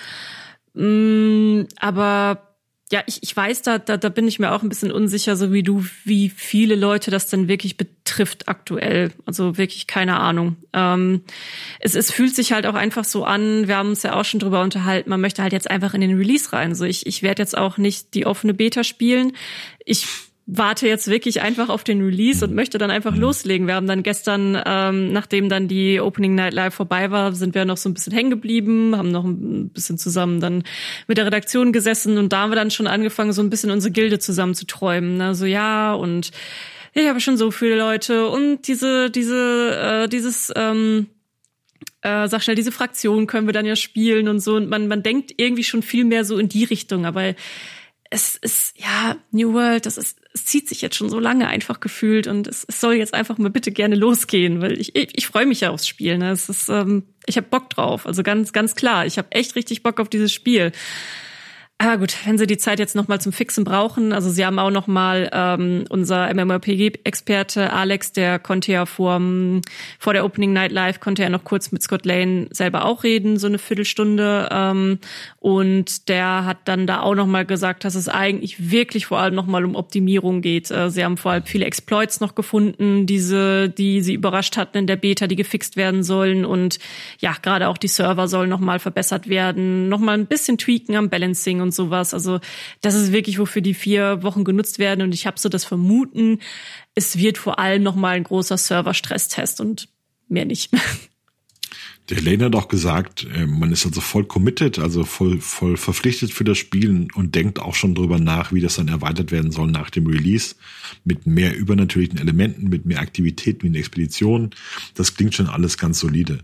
Mm, aber ja, ich, ich weiß, da, da, da bin ich mir auch ein bisschen unsicher, so wie du, wie viele Leute das denn wirklich betrifft aktuell. Also wirklich keine Ahnung. Ähm, es, es fühlt sich halt auch einfach so an, wir haben uns ja auch schon drüber unterhalten, man möchte halt jetzt einfach in den Release rein. So ich, ich werde jetzt auch nicht die offene Beta spielen. Ich warte jetzt wirklich einfach auf den Release und möchte dann einfach loslegen. Wir haben dann gestern, ähm, nachdem dann die Opening Night Live vorbei war, sind wir noch so ein bisschen hängen geblieben, haben noch ein bisschen zusammen dann mit der Redaktion gesessen und da haben wir dann schon angefangen, so ein bisschen unsere Gilde zusammen zu träumen. Also ja, und ich habe schon so viele Leute und diese, diese, äh, dieses, ähm, äh, sag schnell, diese Fraktion können wir dann ja spielen und so. Und man, man denkt irgendwie schon viel mehr so in die Richtung, aber es ist, ja, New World, das ist, es zieht sich jetzt schon so lange einfach gefühlt und es, es soll jetzt einfach mal bitte gerne losgehen, weil ich, ich, ich freue mich ja aufs Spiel. Ne? Es ist, ähm, ich habe Bock drauf, also ganz, ganz klar. Ich habe echt richtig Bock auf dieses Spiel. Ah gut, wenn Sie die Zeit jetzt nochmal zum Fixen brauchen, also Sie haben auch nochmal ähm, unser MMORPG-Experte Alex, der konnte ja vor, vor der Opening Night Live, konnte ja noch kurz mit Scott Lane selber auch reden, so eine Viertelstunde. Ähm, und der hat dann da auch nochmal gesagt, dass es eigentlich wirklich vor allem nochmal um Optimierung geht. Äh, Sie haben vor allem viele Exploits noch gefunden, diese, die Sie überrascht hatten in der Beta, die gefixt werden sollen. Und ja, gerade auch die Server sollen nochmal verbessert werden, nochmal ein bisschen tweaken am Balancing sowas. Also das ist wirklich, wofür die vier Wochen genutzt werden. Und ich habe so das Vermuten, es wird vor allem noch mal ein großer Server-Stresstest und mehr nicht. Der Lane hat auch gesagt, äh, man ist also voll committed, also voll, voll verpflichtet für das Spiel und denkt auch schon drüber nach, wie das dann erweitert werden soll nach dem Release. Mit mehr übernatürlichen Elementen, mit mehr Aktivitäten wie in Expeditionen. Das klingt schon alles ganz solide.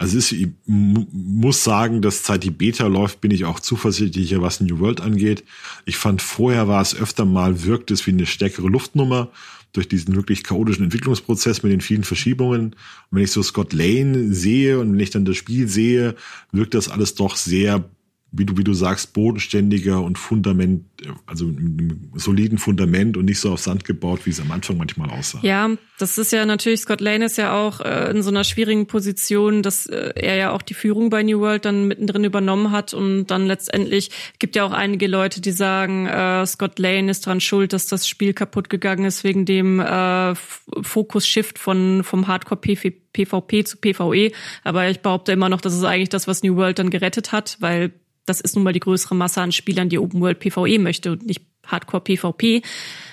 Also ist, ich muss sagen, dass seit die Beta läuft, bin ich auch zuversichtlicher, was New World angeht. Ich fand vorher war es öfter mal, wirkt es wie eine stärkere Luftnummer durch diesen wirklich chaotischen Entwicklungsprozess mit den vielen Verschiebungen. Und wenn ich so Scott Lane sehe und wenn ich dann das Spiel sehe, wirkt das alles doch sehr wie du, wie du sagst, bodenständiger und Fundament, also einem soliden Fundament und nicht so auf Sand gebaut, wie es am Anfang manchmal aussah. Ja, das ist ja natürlich, Scott Lane ist ja auch äh, in so einer schwierigen Position, dass äh, er ja auch die Führung bei New World dann mittendrin übernommen hat und dann letztendlich gibt ja auch einige Leute, die sagen, äh, Scott Lane ist dran schuld, dass das Spiel kaputt gegangen ist wegen dem äh, Fokus-Shift von, vom Hardcore-PvP zu PvE. Aber ich behaupte immer noch, das ist eigentlich das, was New World dann gerettet hat, weil das ist nun mal die größere Masse an Spielern, die Open World PvE möchte und nicht Hardcore PvP.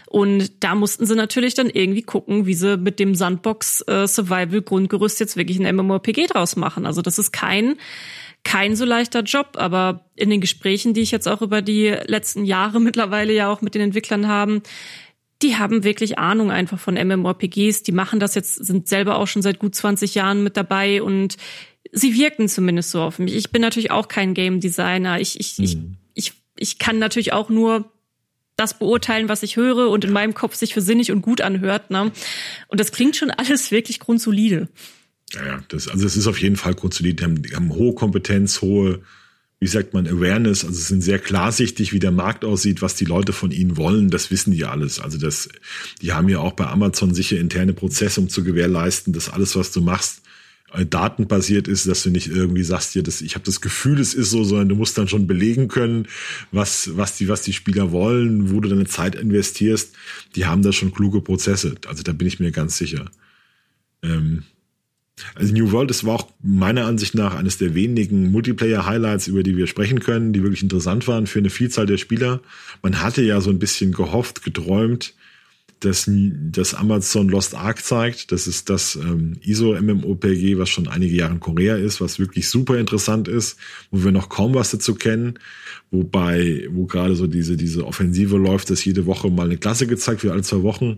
Und da mussten sie natürlich dann irgendwie gucken, wie sie mit dem Sandbox äh, Survival Grundgerüst jetzt wirklich ein MMORPG draus machen. Also das ist kein kein so leichter Job, aber in den Gesprächen, die ich jetzt auch über die letzten Jahre mittlerweile ja auch mit den Entwicklern haben, die haben wirklich Ahnung einfach von MMORPGs, die machen das jetzt, sind selber auch schon seit gut 20 Jahren mit dabei und sie wirken zumindest so auf mich. Ich bin natürlich auch kein Game Designer. Ich, ich, mhm. ich, ich, ich kann natürlich auch nur das beurteilen, was ich höre und in meinem Kopf sich für sinnig und gut anhört. Ne? Und das klingt schon alles wirklich grundsolide. Ja, ja, das, also es ist auf jeden Fall grundsolide. Die haben, die haben hohe Kompetenz, hohe, wie sagt man, Awareness. Also sind sehr klarsichtig, wie der Markt aussieht, was die Leute von ihnen wollen. Das wissen die alles. Also das, die haben ja auch bei Amazon sicher interne Prozesse, um zu gewährleisten, dass alles, was du machst, datenbasiert ist, dass du nicht irgendwie sagst, dir, das, ich habe das Gefühl, es ist so, sondern du musst dann schon belegen können, was, was, die, was die Spieler wollen, wo du deine Zeit investierst. Die haben da schon kluge Prozesse. Also da bin ich mir ganz sicher. Ähm, also New World, das war auch meiner Ansicht nach eines der wenigen Multiplayer-Highlights, über die wir sprechen können, die wirklich interessant waren für eine Vielzahl der Spieler. Man hatte ja so ein bisschen gehofft, geträumt, das, das Amazon Lost Ark zeigt. Das ist das ähm, ISO-MMOPG, was schon einige Jahre in Korea ist, was wirklich super interessant ist, wo wir noch kaum was dazu kennen. Wobei, wo gerade so diese, diese Offensive läuft, dass jede Woche mal eine Klasse gezeigt wird, alle zwei Wochen.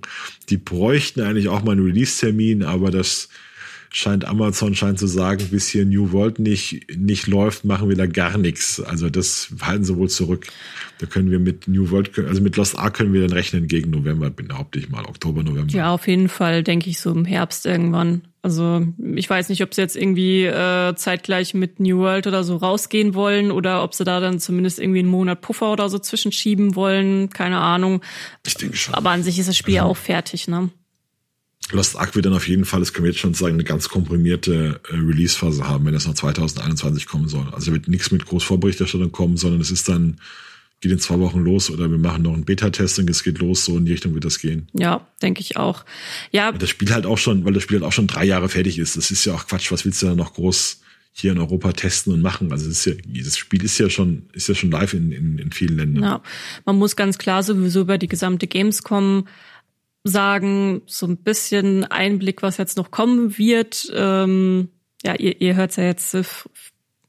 Die bräuchten eigentlich auch mal einen Release-Termin, aber das scheint Amazon scheint zu sagen, bis hier New World nicht, nicht läuft, machen wir da gar nichts. Also das halten sie wohl zurück. Da können wir mit New World, also mit Lost Ark können wir dann rechnen gegen November, behaupte ich mal, Oktober, November. Ja, auf jeden Fall, denke ich, so im Herbst irgendwann. Also ich weiß nicht, ob sie jetzt irgendwie äh, zeitgleich mit New World oder so rausgehen wollen oder ob sie da dann zumindest irgendwie einen Monat Puffer oder so zwischenschieben wollen. Keine Ahnung. Ich denke schon. Aber an sich ist das Spiel ja also, auch fertig, ne? Lost Ark wird dann auf jeden Fall, das können wir jetzt schon sagen, eine ganz komprimierte äh, Release-Phase haben, wenn es noch 2021 kommen soll. Also wird nichts mit Großvorberichterstattung kommen, sondern es ist dann, geht in zwei Wochen los oder wir machen noch einen Beta-Testing, es geht los, so in die Richtung wird das gehen. Ja, denke ich auch. Ja. Das Spiel halt auch schon, weil das Spiel halt auch schon drei Jahre fertig ist. Das ist ja auch Quatsch, was willst du da noch groß hier in Europa testen und machen. Also ist ja, das Spiel ist ja schon, ist ja schon live in, in, in vielen Ländern. Ja, man muss ganz klar sowieso über die gesamte Gamescom sagen, so ein bisschen Einblick, was jetzt noch kommen wird. Ähm, ja, ihr, ihr hört ja jetzt äh,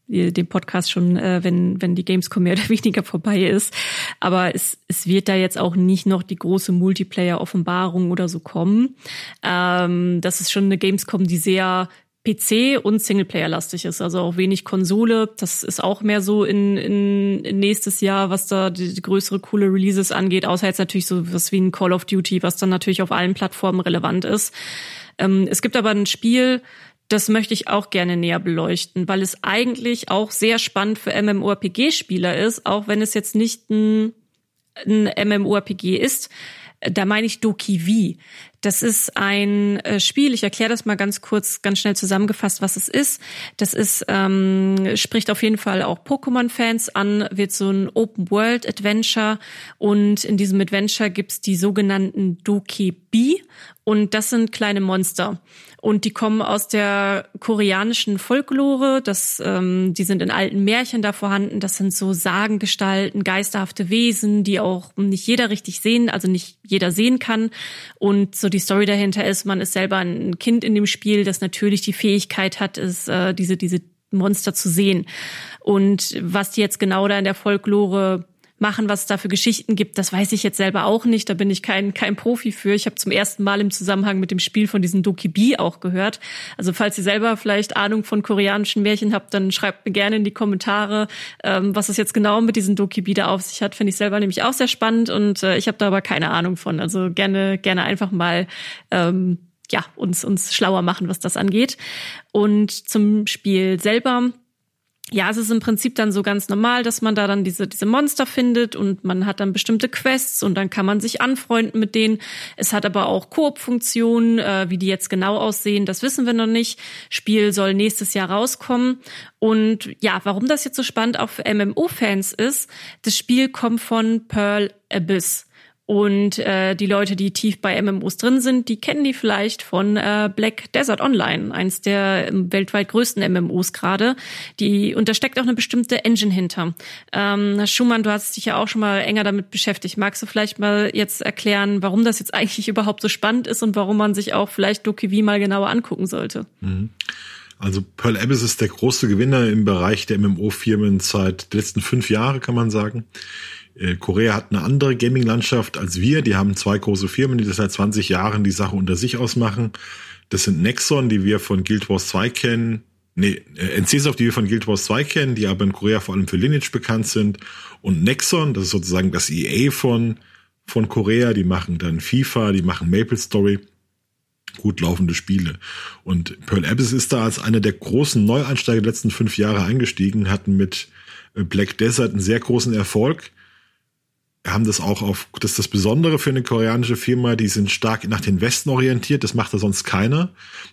den Podcast schon, äh, wenn, wenn die Gamescom mehr oder weniger vorbei ist. Aber es, es wird da jetzt auch nicht noch die große Multiplayer-Offenbarung oder so kommen. Ähm, das ist schon eine Gamescom, die sehr PC und Singleplayer-lastig ist, also auch wenig Konsole. Das ist auch mehr so in, in, in nächstes Jahr, was da die, die, größere coole Releases angeht, außer jetzt natürlich so was wie ein Call of Duty, was dann natürlich auf allen Plattformen relevant ist. Ähm, es gibt aber ein Spiel, das möchte ich auch gerne näher beleuchten, weil es eigentlich auch sehr spannend für MMORPG-Spieler ist, auch wenn es jetzt nicht ein, ein MMORPG ist. Da meine ich Doki V. Das ist ein äh, Spiel, ich erkläre das mal ganz kurz, ganz schnell zusammengefasst, was es ist. Das ist, ähm, spricht auf jeden Fall auch Pokémon-Fans an, wird so ein Open-World-Adventure und in diesem Adventure gibt's die sogenannten Dokebi und das sind kleine Monster. Und die kommen aus der koreanischen Folklore. Das, ähm, die sind in alten Märchen da vorhanden. Das sind so Sagengestalten, geisterhafte Wesen, die auch nicht jeder richtig sehen, also nicht jeder sehen kann. Und so die Story dahinter ist, man ist selber ein Kind in dem Spiel, das natürlich die Fähigkeit hat, ist äh, diese diese Monster zu sehen. Und was die jetzt genau da in der Folklore machen, was es da für Geschichten gibt, das weiß ich jetzt selber auch nicht. Da bin ich kein, kein Profi für. Ich habe zum ersten Mal im Zusammenhang mit dem Spiel von diesen Dokibi auch gehört. Also falls ihr selber vielleicht Ahnung von koreanischen Märchen habt, dann schreibt mir gerne in die Kommentare, ähm, was es jetzt genau mit diesen Dokibi da auf sich hat. Finde ich selber nämlich auch sehr spannend und äh, ich habe da aber keine Ahnung von. Also gerne, gerne einfach mal ähm, ja, uns, uns schlauer machen, was das angeht. Und zum Spiel selber ja, es ist im Prinzip dann so ganz normal, dass man da dann diese, diese Monster findet und man hat dann bestimmte Quests und dann kann man sich anfreunden mit denen. Es hat aber auch Koop-Funktionen, äh, wie die jetzt genau aussehen, das wissen wir noch nicht. Spiel soll nächstes Jahr rauskommen. Und ja, warum das jetzt so spannend auch für MMO-Fans ist, das Spiel kommt von Pearl Abyss. Und äh, die Leute, die tief bei MMOs drin sind, die kennen die vielleicht von äh, Black Desert Online, eins der ähm, weltweit größten MMOs gerade. Die und da steckt auch eine bestimmte Engine hinter. Ähm, Schumann, du hast dich ja auch schon mal enger damit beschäftigt. Magst du vielleicht mal jetzt erklären, warum das jetzt eigentlich überhaupt so spannend ist und warum man sich auch vielleicht DokiV mal genauer angucken sollte? Mhm. Also Pearl Abyss ist der große Gewinner im Bereich der MMO-Firmen seit den letzten fünf Jahren, kann man sagen. Äh, Korea hat eine andere Gaming-Landschaft als wir. Die haben zwei große Firmen, die das seit 20 Jahren die Sache unter sich ausmachen. Das sind Nexon, die wir von Guild Wars 2 kennen. Nee, äh, NCSoft, die wir von Guild Wars 2 kennen, die aber in Korea vor allem für Lineage bekannt sind. Und Nexon, das ist sozusagen das EA von, von Korea. Die machen dann FIFA, die machen Maple Story. Gut laufende Spiele. Und Pearl Abyss ist da als einer der großen Neueinsteiger der letzten fünf Jahre eingestiegen, hatten mit äh, Black Desert einen sehr großen Erfolg haben das auch auf, das ist das Besondere für eine koreanische Firma, die sind stark nach den Westen orientiert, das macht da sonst keiner.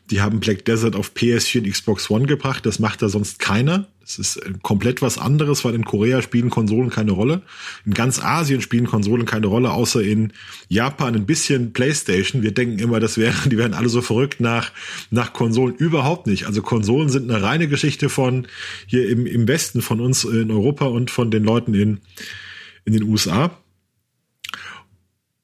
Die haben Black Desert auf PS4 und Xbox One gebracht, das macht da sonst keiner. Das ist äh, komplett was anderes, weil in Korea spielen Konsolen keine Rolle. In ganz Asien spielen Konsolen keine Rolle, außer in Japan ein bisschen Playstation. Wir denken immer, das wären, die wären alle so verrückt nach, nach Konsolen. Überhaupt nicht. Also Konsolen sind eine reine Geschichte von hier im, im Westen, von uns in Europa und von den Leuten in, in den USA.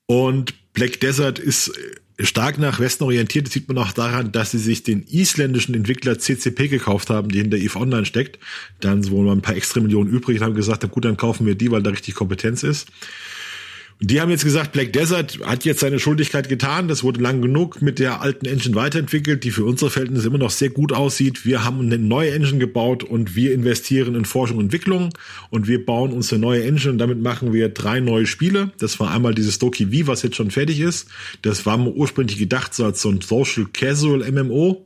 Und Black Desert ist äh, stark nach Westen orientiert. Sieht man auch daran, dass sie sich den isländischen Entwickler CCP gekauft haben, die hinter EVE Online steckt. Dann wurden mal ein paar extra Millionen übrig und haben gesagt, gut, dann kaufen wir die, weil da richtig Kompetenz ist. Die haben jetzt gesagt, Black Desert hat jetzt seine Schuldigkeit getan. Das wurde lang genug mit der alten Engine weiterentwickelt, die für unsere Verhältnisse immer noch sehr gut aussieht. Wir haben eine neue Engine gebaut und wir investieren in Forschung und Entwicklung und wir bauen uns eine neue Engine und damit machen wir drei neue Spiele. Das war einmal dieses Doki V, was jetzt schon fertig ist. Das war ursprünglich gedacht so als so ein Social Casual MMO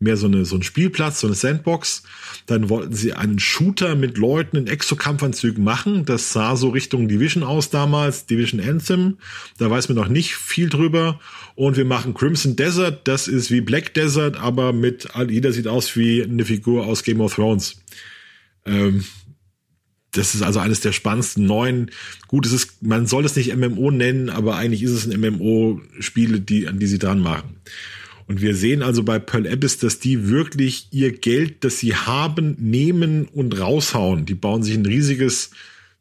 mehr so eine so ein Spielplatz, so eine Sandbox. Dann wollten sie einen Shooter mit Leuten in Exo-Kampfanzügen machen. Das sah so Richtung Division aus damals, Division Anthem. Da weiß man noch nicht viel drüber. Und wir machen Crimson Desert. Das ist wie Black Desert, aber mit jeder sieht aus wie eine Figur aus Game of Thrones. Ähm, das ist also eines der spannendsten neuen. Gut, es ist, man soll es nicht MMO nennen, aber eigentlich ist es ein MMO-Spiele, die, an die sie dran machen. Und wir sehen also bei Pearl Abyss, dass die wirklich ihr Geld, das sie haben, nehmen und raushauen. Die bauen sich ein riesiges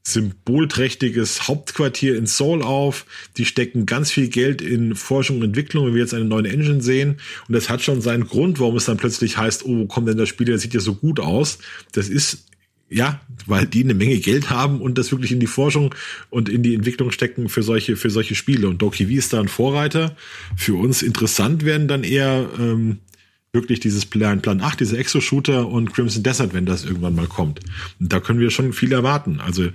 symbolträchtiges Hauptquartier in Seoul auf. Die stecken ganz viel Geld in Forschung und Entwicklung, wenn wir jetzt eine neue Engine sehen. Und das hat schon seinen Grund, warum es dann plötzlich heißt, oh, wo kommt denn das Spiel, das sieht ja so gut aus. Das ist ja, weil die eine Menge Geld haben und das wirklich in die Forschung und in die Entwicklung stecken für solche, für solche Spiele. Und Doki V ist da ein Vorreiter. Für uns interessant werden dann eher ähm, wirklich dieses Plan, Plan 8, diese Exo-Shooter und Crimson Desert, wenn das irgendwann mal kommt. Und da können wir schon viel erwarten. Also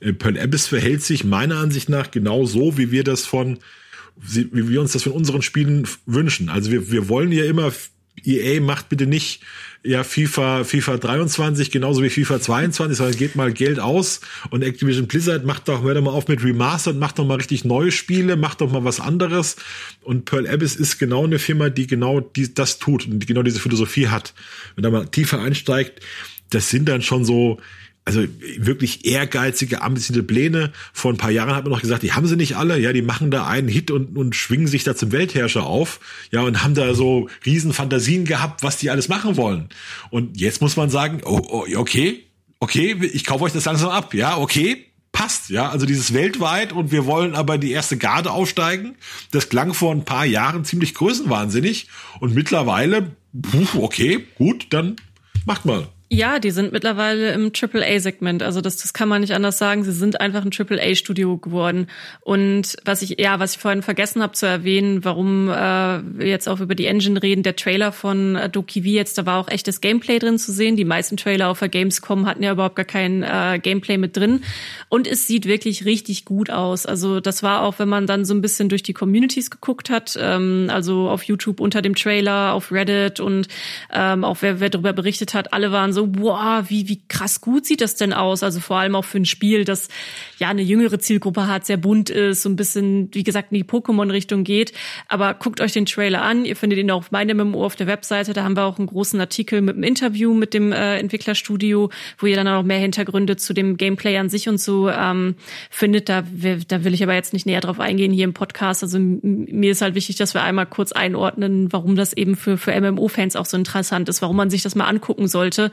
äh, Pearl Abyss verhält sich meiner Ansicht nach genau so, wie wir das von, wie wir uns das von unseren Spielen wünschen. Also wir, wir wollen ja immer EA macht bitte nicht ja FIFA FIFA 23 genauso wie FIFA 22, sondern geht mal Geld aus und Activision Blizzard macht doch hör doch mal auf mit Remastered, macht doch mal richtig neue Spiele, macht doch mal was anderes und Pearl Abyss ist genau eine Firma, die genau die, das tut und die genau diese Philosophie hat. Wenn da mal tiefer einsteigt, das sind dann schon so also wirklich ehrgeizige, ambitionierte Pläne. Vor ein paar Jahren hat man noch gesagt, die haben sie nicht alle. Ja, die machen da einen Hit und, und schwingen sich da zum Weltherrscher auf. Ja, und haben da so riesen Fantasien gehabt, was die alles machen wollen. Und jetzt muss man sagen, oh, oh, okay, okay, ich kaufe euch das langsam ab. Ja, okay, passt, ja, also dieses weltweit und wir wollen aber die erste Garde aufsteigen. Das klang vor ein paar Jahren ziemlich größenwahnsinnig und mittlerweile, okay, gut, dann macht mal. Ja, die sind mittlerweile im AAA-Segment. Also das, das kann man nicht anders sagen. Sie sind einfach ein AAA-Studio geworden. Und was ich, ja, was ich vorhin vergessen habe zu erwähnen, warum äh, wir jetzt auch über die Engine reden, der Trailer von äh, Doki V jetzt, da war auch echtes Gameplay drin zu sehen. Die meisten Trailer auf der Gamescom hatten ja überhaupt gar kein äh, Gameplay mit drin. Und es sieht wirklich richtig gut aus. Also das war auch, wenn man dann so ein bisschen durch die Communities geguckt hat, ähm, also auf YouTube unter dem Trailer, auf Reddit und ähm, auch wer, wer darüber berichtet hat, alle waren so, wow, wie, wie krass gut sieht das denn aus? Also vor allem auch für ein Spiel, das ja eine jüngere Zielgruppe hat, sehr bunt ist, so ein bisschen, wie gesagt, in die Pokémon-Richtung geht. Aber guckt euch den Trailer an. Ihr findet ihn auch auf meinem MMO auf der Webseite. Da haben wir auch einen großen Artikel mit einem Interview mit dem äh, Entwicklerstudio, wo ihr dann auch mehr Hintergründe zu dem Gameplay an sich und so ähm, findet. Da, da will ich aber jetzt nicht näher drauf eingehen hier im Podcast. Also mir ist halt wichtig, dass wir einmal kurz einordnen, warum das eben für, für MMO-Fans auch so interessant ist, warum man sich das mal angucken sollte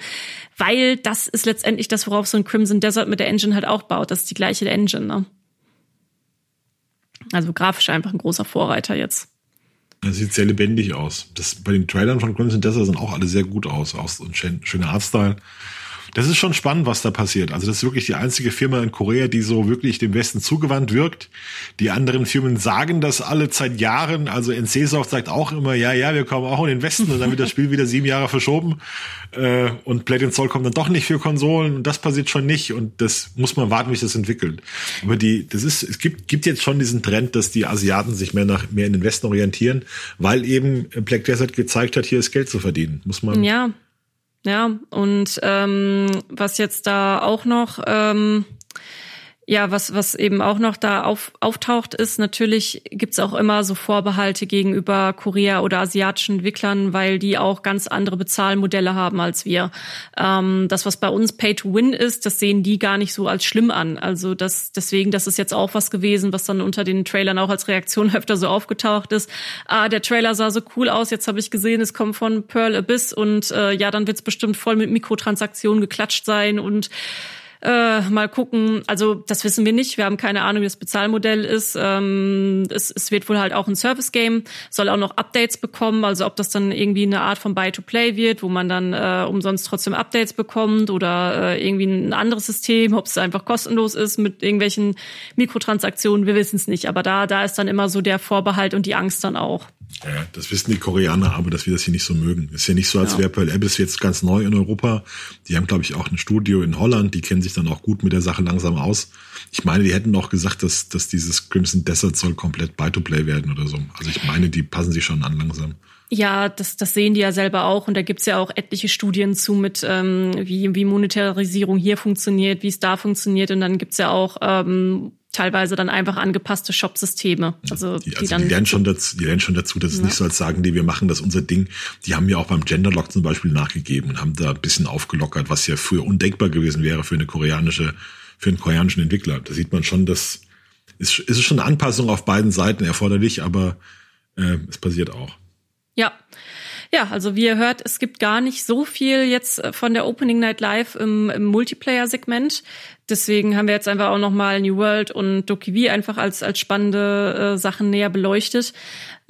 weil das ist letztendlich das, worauf so ein Crimson Desert mit der Engine halt auch baut. Das ist die gleiche Engine. Ne? Also grafisch einfach ein großer Vorreiter jetzt. Das sieht sehr lebendig aus. Das, bei den Trailern von Crimson Desert sind auch alle sehr gut aus. Aus und schöner Artstyle. Das ist schon spannend, was da passiert. Also das ist wirklich die einzige Firma in Korea, die so wirklich dem Westen zugewandt wirkt. Die anderen Firmen sagen das alle seit Jahren. Also NCSoft sagt auch immer, ja, ja, wir kommen auch in den Westen und dann wird das Spiel wieder sieben Jahre verschoben. Äh, und Blade Soul kommt dann doch nicht für Konsolen und das passiert schon nicht. Und das muss man warten, wie sich das entwickelt. Aber die, das ist, es gibt, gibt jetzt schon diesen Trend, dass die Asiaten sich mehr nach, mehr in den Westen orientieren, weil eben Black Desert gezeigt hat, hier ist Geld zu verdienen. Muss man. Ja, ja, und ähm, was jetzt da auch noch ähm, ja, was, was eben auch noch da auf, auftaucht, ist natürlich gibt's auch immer so Vorbehalte gegenüber Korea oder asiatischen Entwicklern, weil die auch ganz andere Bezahlmodelle haben als wir. Ähm, das, was bei uns Pay to Win ist, das sehen die gar nicht so als schlimm an. Also das, deswegen, das ist jetzt auch was gewesen, was dann unter den Trailern auch als Reaktion öfter so aufgetaucht ist. Ah, der Trailer sah so cool aus, jetzt habe ich gesehen, es kommt von Pearl Abyss und äh, ja, dann wird's bestimmt voll mit Mikrotransaktionen geklatscht sein und äh, mal gucken. Also das wissen wir nicht. Wir haben keine Ahnung, wie das Bezahlmodell ist. Ähm, es, es wird wohl halt auch ein Service-Game, soll auch noch Updates bekommen. Also ob das dann irgendwie eine Art von Buy-to-Play wird, wo man dann äh, umsonst trotzdem Updates bekommt oder äh, irgendwie ein anderes System, ob es einfach kostenlos ist mit irgendwelchen Mikrotransaktionen. Wir wissen es nicht. Aber da, da ist dann immer so der Vorbehalt und die Angst dann auch. Ja, das wissen die Koreaner aber, dass wir das hier nicht so mögen. Ist ja nicht so, als ja. wäre Pearl Abyss jetzt ganz neu in Europa. Die haben, glaube ich, auch ein Studio in Holland. Die kennen sich dann auch gut mit der Sache langsam aus. Ich meine, die hätten auch gesagt, dass, dass dieses Crimson Desert soll komplett Buy-to-Play werden oder so. Also ich meine, die passen sich schon an langsam. Ja, das, das sehen die ja selber auch und da gibt's ja auch etliche Studien zu mit, ähm, wie, wie Monetarisierung hier funktioniert, wie es da funktioniert und dann gibt's ja auch ähm, teilweise dann einfach angepasste Shop-Systeme. Also, die, also die, die lernen schon dazu, die lernen schon dazu, dass es nicht so als sagen, die wir machen das unser Ding. Die haben ja auch beim Genderlock zum Beispiel nachgegeben und haben da ein bisschen aufgelockert, was ja früher undenkbar gewesen wäre für eine koreanische, für einen koreanischen Entwickler. Da sieht man schon, dass ist, ist schon eine Anpassung auf beiden Seiten erforderlich, aber äh, es passiert auch. Ja. Ja, also wie ihr hört, es gibt gar nicht so viel jetzt von der Opening Night Live im, im Multiplayer-Segment. Deswegen haben wir jetzt einfach auch nochmal New World und Doki V einfach als, als spannende äh, Sachen näher beleuchtet.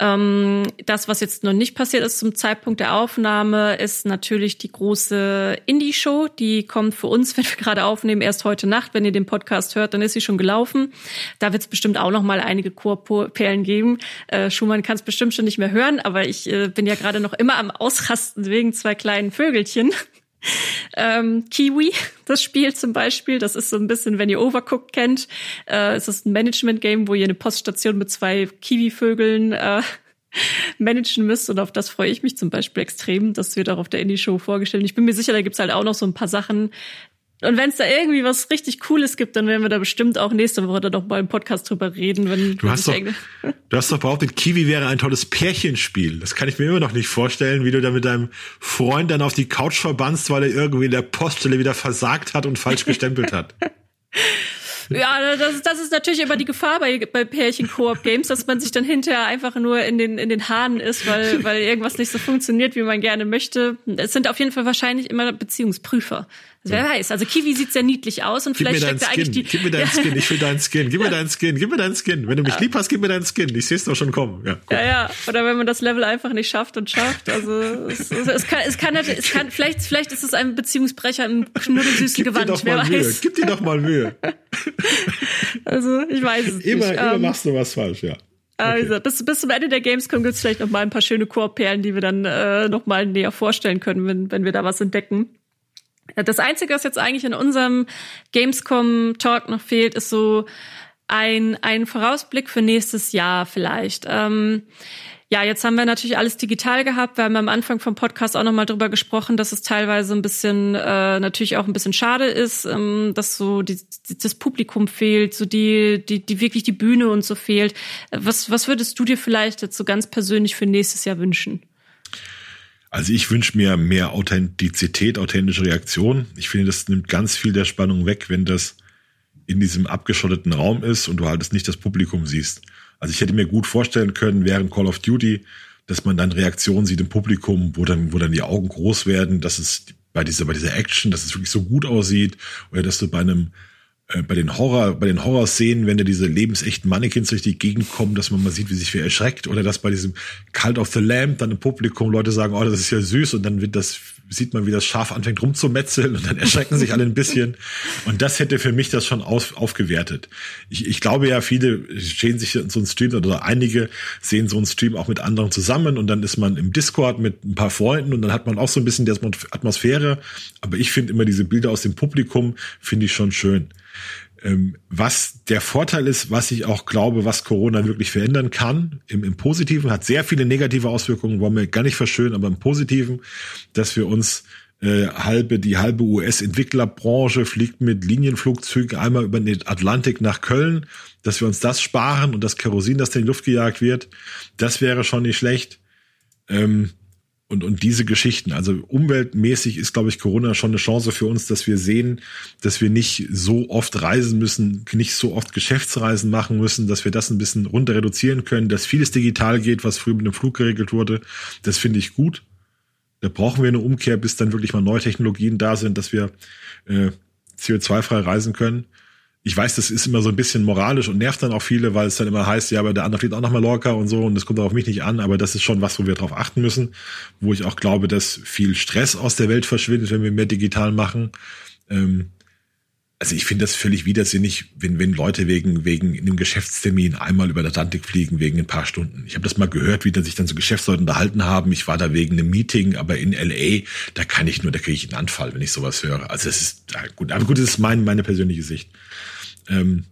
Ähm, das, was jetzt noch nicht passiert ist zum Zeitpunkt der Aufnahme, ist natürlich die große Indie-Show. Die kommt für uns, wenn wir gerade aufnehmen, erst heute Nacht. Wenn ihr den Podcast hört, dann ist sie schon gelaufen. Da wird es bestimmt auch noch mal einige Chorperlen geben. Äh, Schumann kann es bestimmt schon nicht mehr hören, aber ich äh, bin ja gerade noch immer am Ausrasten wegen zwei kleinen Vögelchen. Ähm, Kiwi, das Spiel zum Beispiel, das ist so ein bisschen, wenn ihr Overcooked kennt, äh, es ist ein Management-Game, wo ihr eine Poststation mit zwei Kiwi-Vögeln äh, managen müsst und auf das freue ich mich zum Beispiel extrem. Das wird auch auf der Indie-Show vorgestellt. Ich bin mir sicher, da gibt's halt auch noch so ein paar Sachen, und wenn es da irgendwie was richtig Cooles gibt, dann werden wir da bestimmt auch nächste Woche da doch mal im Podcast drüber reden. Wenn du, hast doch, du hast doch behauptet, Kiwi wäre ein tolles Pärchenspiel. Das kann ich mir immer noch nicht vorstellen, wie du da mit deinem Freund dann auf die Couch verbannst, weil er irgendwie in der Poststelle wieder versagt hat und falsch gestempelt hat. Ja, das, das ist natürlich immer die Gefahr bei, bei Pärchen-Koop-Games, dass man sich dann hinterher einfach nur in den, in den Haaren ist, weil, weil irgendwas nicht so funktioniert, wie man gerne möchte. Es sind auf jeden Fall wahrscheinlich immer Beziehungsprüfer. Also wer weiß. Also Kiwi sieht sehr niedlich aus und gib vielleicht steckt da eigentlich die. Gib mir deinen Skin, ich will deinen Skin, gib mir deinen Skin, gib mir deinen Skin. Wenn du mich lieb hast, gib mir deinen Skin. Ich sehe es doch schon kommen. Ja, ja, ja. Oder wenn man das Level einfach nicht schafft und schafft. Also es, es, kann, es kann, es kann, vielleicht, vielleicht ist es ein Beziehungsbrecher im knuddelsüßen Gewand. Dir doch mal wer Mühe. Gib dir doch mal Mühe. also ich weiß es immer, nicht. Immer ähm, machst du was falsch, ja. Also, bis, bis zum Ende der Gamescom gibt's vielleicht noch mal ein paar schöne Koop-Perlen, die wir dann äh, noch mal näher vorstellen können, wenn, wenn wir da was entdecken. Das Einzige, was jetzt eigentlich in unserem Gamescom-Talk noch fehlt, ist so ein, ein Vorausblick für nächstes Jahr vielleicht. Ähm, ja, jetzt haben wir natürlich alles digital gehabt. Wir haben am Anfang vom Podcast auch nochmal drüber gesprochen, dass es teilweise ein bisschen, äh, natürlich auch ein bisschen schade ist, ähm, dass so die, das Publikum fehlt, so die, die, die wirklich die Bühne und so fehlt. Was, was würdest du dir vielleicht jetzt so ganz persönlich für nächstes Jahr wünschen? Also ich wünsche mir mehr Authentizität, authentische Reaktion. Ich finde, das nimmt ganz viel der Spannung weg, wenn das in diesem abgeschotteten Raum ist und du halt nicht das Publikum siehst. Also ich hätte mir gut vorstellen können, während Call of Duty, dass man dann Reaktionen sieht im Publikum, wo dann, wo dann die Augen groß werden, dass es bei dieser, bei dieser Action, dass es wirklich so gut aussieht, oder dass du bei einem äh, bei den Horror, bei den Horrorszenen, wenn da diese lebensechten Mannequins durch die Gegend kommen, dass man mal sieht, wie sich wer erschreckt, oder dass bei diesem Cult of the Lamb dann im Publikum Leute sagen, oh, das ist ja süß, und dann wird das, sieht man, wie das Schaf anfängt rumzumetzeln, und dann erschrecken sich alle ein bisschen. Und das hätte für mich das schon auf, aufgewertet. Ich, ich glaube ja, viele stehen sich in so einen Stream, oder einige sehen so einen Stream auch mit anderen zusammen, und dann ist man im Discord mit ein paar Freunden, und dann hat man auch so ein bisschen die Atmosphäre. Aber ich finde immer diese Bilder aus dem Publikum, finde ich schon schön. Ähm, was der Vorteil ist, was ich auch glaube, was Corona wirklich verändern kann, im, im Positiven, hat sehr viele negative Auswirkungen, wollen wir gar nicht verschönen, aber im Positiven, dass wir uns äh, halbe, die halbe US-Entwicklerbranche fliegt mit Linienflugzeugen einmal über den Atlantik nach Köln, dass wir uns das sparen und das Kerosin, das in die Luft gejagt wird, das wäre schon nicht schlecht. Ähm, und, und diese Geschichten. Also umweltmäßig ist, glaube ich, Corona schon eine Chance für uns, dass wir sehen, dass wir nicht so oft reisen müssen, nicht so oft Geschäftsreisen machen müssen, dass wir das ein bisschen runter reduzieren können, dass vieles digital geht, was früher mit dem Flug geregelt wurde. Das finde ich gut. Da brauchen wir eine Umkehr, bis dann wirklich mal neue Technologien da sind, dass wir äh, CO2-frei reisen können ich weiß, das ist immer so ein bisschen moralisch und nervt dann auch viele, weil es dann immer heißt, ja, aber der andere fliegt auch mal locker und so und das kommt auch auf mich nicht an, aber das ist schon was, wo wir drauf achten müssen, wo ich auch glaube, dass viel Stress aus der Welt verschwindet, wenn wir mehr digital machen. Ähm, also ich finde das völlig widersinnig, wenn, wenn Leute wegen, wegen einem Geschäftstermin einmal über den Atlantik fliegen, wegen ein paar Stunden. Ich habe das mal gehört, wie dann sich dann so Geschäftsleute unterhalten haben. Ich war da wegen einem Meeting, aber in LA, da kann ich nur, da kriege ich einen Anfall, wenn ich sowas höre. Also es ist gut, aber gut, das ist mein, meine persönliche Sicht. Ähm,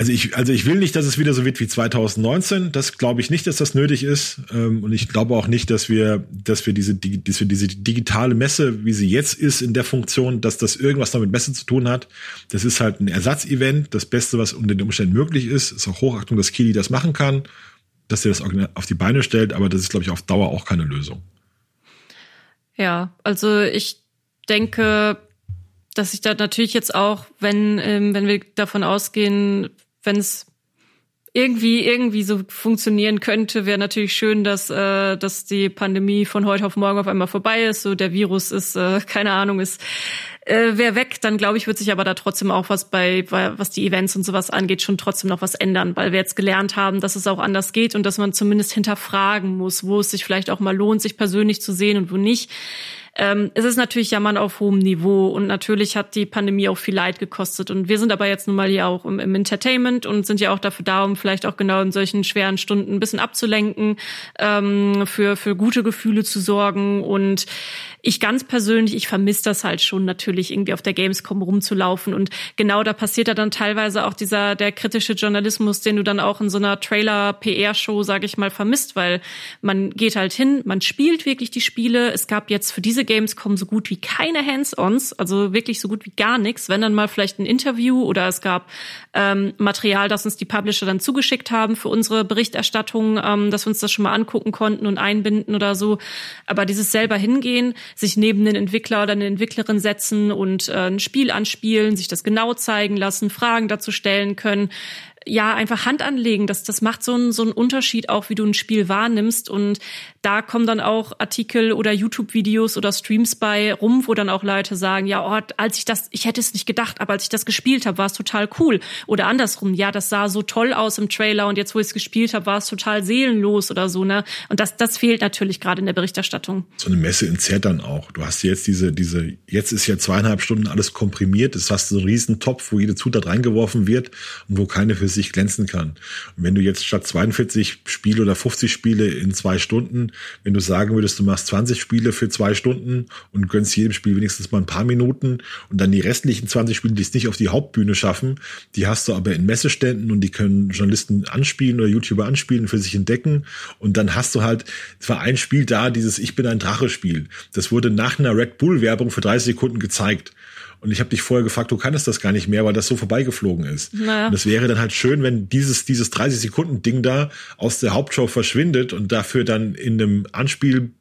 also ich, also ich will nicht, dass es wieder so wird wie 2019. Das glaube ich nicht, dass das nötig ist. Ähm, und ich glaube auch nicht, dass wir, dass wir diese, dass wir diese digitale Messe, wie sie jetzt ist, in der Funktion, dass das irgendwas noch mit Messe zu tun hat. Das ist halt ein Ersatzevent. Das Beste, was unter den Umständen möglich ist, ist auch Hochachtung, dass Kili das machen kann, dass er das auf die Beine stellt. Aber das ist, glaube ich, auf Dauer auch keine Lösung. Ja, also ich denke, dass ich da natürlich jetzt auch, wenn, ähm, wenn wir davon ausgehen, wenn es irgendwie irgendwie so funktionieren könnte, wäre natürlich schön, dass äh, dass die Pandemie von heute auf morgen auf einmal vorbei ist. So der Virus ist äh, keine Ahnung ist äh, wäre weg. Dann glaube ich wird sich aber da trotzdem auch was bei was die Events und sowas angeht schon trotzdem noch was ändern, weil wir jetzt gelernt haben, dass es auch anders geht und dass man zumindest hinterfragen muss, wo es sich vielleicht auch mal lohnt, sich persönlich zu sehen und wo nicht. Ähm, es ist natürlich Jammern auf hohem Niveau und natürlich hat die Pandemie auch viel Leid gekostet. Und wir sind aber jetzt nun mal hier auch im, im Entertainment und sind ja auch dafür da, um vielleicht auch genau in solchen schweren Stunden ein bisschen abzulenken, ähm, für, für gute Gefühle zu sorgen. Und ich ganz persönlich, ich vermisse das halt schon natürlich irgendwie auf der Gamescom rumzulaufen. Und genau da passiert ja dann teilweise auch dieser, der kritische Journalismus, den du dann auch in so einer Trailer-PR-Show, sage ich mal, vermisst, weil man geht halt hin, man spielt wirklich die Spiele. Es gab jetzt für diese Gamescom so gut wie keine Hands-ons, also wirklich so gut wie gar nichts. Wenn dann mal vielleicht ein Interview oder es gab ähm, Material, das uns die Publisher dann zugeschickt haben für unsere Berichterstattung, ähm, dass wir uns das schon mal angucken konnten und einbinden oder so. Aber dieses selber hingehen, sich neben den Entwickler oder eine Entwicklerin setzen und äh, ein Spiel anspielen, sich das genau zeigen lassen, Fragen dazu stellen können, ja, einfach Hand anlegen. Das, das macht so einen, so einen Unterschied auch, wie du ein Spiel wahrnimmst. Und da kommen dann auch Artikel oder YouTube-Videos oder Streams bei rum, wo dann auch Leute sagen, ja, oh, als ich das, ich hätte es nicht gedacht, aber als ich das gespielt habe, war es total cool. Oder andersrum, ja, das sah so toll aus im Trailer und jetzt, wo ich es gespielt habe, war es total seelenlos oder so, ne? Und das, das fehlt natürlich gerade in der Berichterstattung. So eine Messe entzerrt dann auch. Du hast jetzt diese, diese, jetzt ist ja zweieinhalb Stunden alles komprimiert. Das hast so einen riesen Topf, wo jede Zutat reingeworfen wird und wo keine für sich glänzen kann. Und wenn du jetzt statt 42 Spiele oder 50 Spiele in zwei Stunden wenn du sagen würdest, du machst 20 Spiele für zwei Stunden und gönnst jedem Spiel wenigstens mal ein paar Minuten und dann die restlichen 20 Spiele, die es nicht auf die Hauptbühne schaffen, die hast du aber in Messeständen und die können Journalisten anspielen oder YouTuber anspielen, für sich entdecken und dann hast du halt, es ein Spiel da, dieses Ich bin ein Drache-Spiel. Das wurde nach einer Red Bull-Werbung für 30 Sekunden gezeigt. Und ich habe dich vorher gefragt, du kannst das gar nicht mehr, weil das so vorbeigeflogen ist. Naja. Und es wäre dann halt schön, wenn dieses, dieses 30 Sekunden Ding da aus der Hauptshow verschwindet und dafür dann in einem Anspiel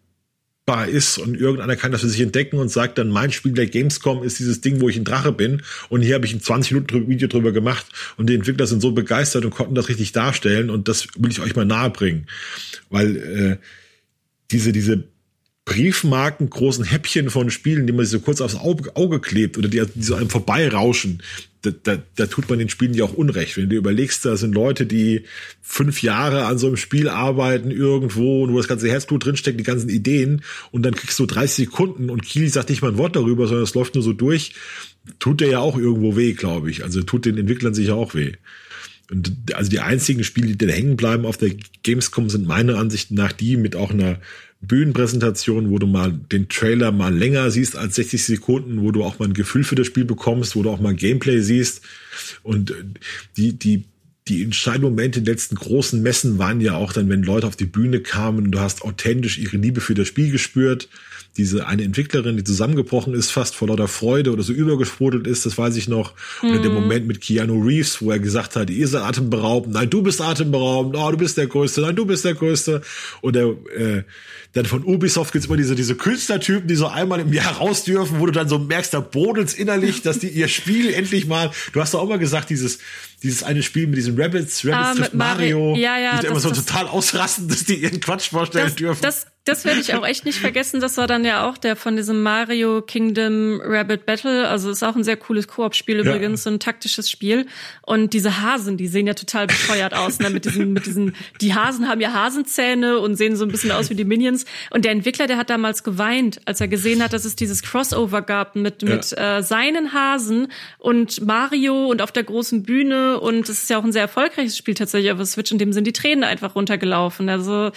ist und irgendeiner kann das für sich entdecken und sagt dann, mein Spiel der Gamescom ist dieses Ding, wo ich ein Drache bin und hier habe ich ein 20 Minuten Video drüber gemacht und die Entwickler sind so begeistert und konnten das richtig darstellen und das will ich euch mal nahe bringen, weil äh, diese diese Briefmarken großen Häppchen von Spielen, die man sich so kurz aufs Auge, klebt oder die, die so einem vorbeirauschen, da, da, da tut man den Spielen ja auch Unrecht. Wenn du dir überlegst, da sind Leute, die fünf Jahre an so einem Spiel arbeiten irgendwo, wo das ganze Herzblut drinsteckt, die ganzen Ideen und dann kriegst du 30 Sekunden und Kiel sagt nicht mal ein Wort darüber, sondern es läuft nur so durch, tut der ja auch irgendwo weh, glaube ich. Also tut den Entwicklern sicher auch weh. Und also die einzigen Spiele, die da hängen bleiben auf der Gamescom, sind meiner Ansicht nach die mit auch einer Bühnenpräsentation, wo du mal den Trailer mal länger siehst als 60 Sekunden, wo du auch mal ein Gefühl für das Spiel bekommst, wo du auch mal Gameplay siehst. Und äh, die, die, die entscheidenden Momente in den letzten großen Messen waren ja auch dann, wenn Leute auf die Bühne kamen und du hast authentisch ihre Liebe für das Spiel gespürt diese eine Entwicklerin, die zusammengebrochen ist, fast vor lauter Freude oder so übergesprudelt ist, das weiß ich noch. Mhm. Oder der Moment mit Keanu Reeves, wo er gesagt hat, ihr seid atemberaubend, nein, du bist atemberaubend, oh, du bist der Größte, nein, du bist der Größte. Oder äh, dann von Ubisoft gibt's immer diese, diese Künstlertypen, die so einmal im Jahr raus dürfen, wo du dann so merkst, da brodelt's innerlich, dass die ihr Spiel endlich mal, du hast doch auch mal gesagt, dieses, dieses eine Spiel mit diesen Rabbits, Rabbits ah, trifft Mario, Mario, ja, ja, die immer so total ausrasten, dass die ihren Quatsch vorstellen das, dürfen. Das das werde ich auch echt nicht vergessen. Das war dann ja auch der von diesem Mario Kingdom Rabbit Battle. Also ist auch ein sehr cooles Koop-Spiel übrigens, ja. so ein taktisches Spiel. Und diese Hasen, die sehen ja total bescheuert aus. Ne? Mit diesen, mit diesen, die Hasen haben ja Hasenzähne und sehen so ein bisschen aus wie die Minions. Und der Entwickler, der hat damals geweint, als er gesehen hat, dass es dieses Crossover gab mit, ja. mit äh, seinen Hasen und Mario und auf der großen Bühne. Und es ist ja auch ein sehr erfolgreiches Spiel tatsächlich auf der Switch. In dem sind die Tränen einfach runtergelaufen. Also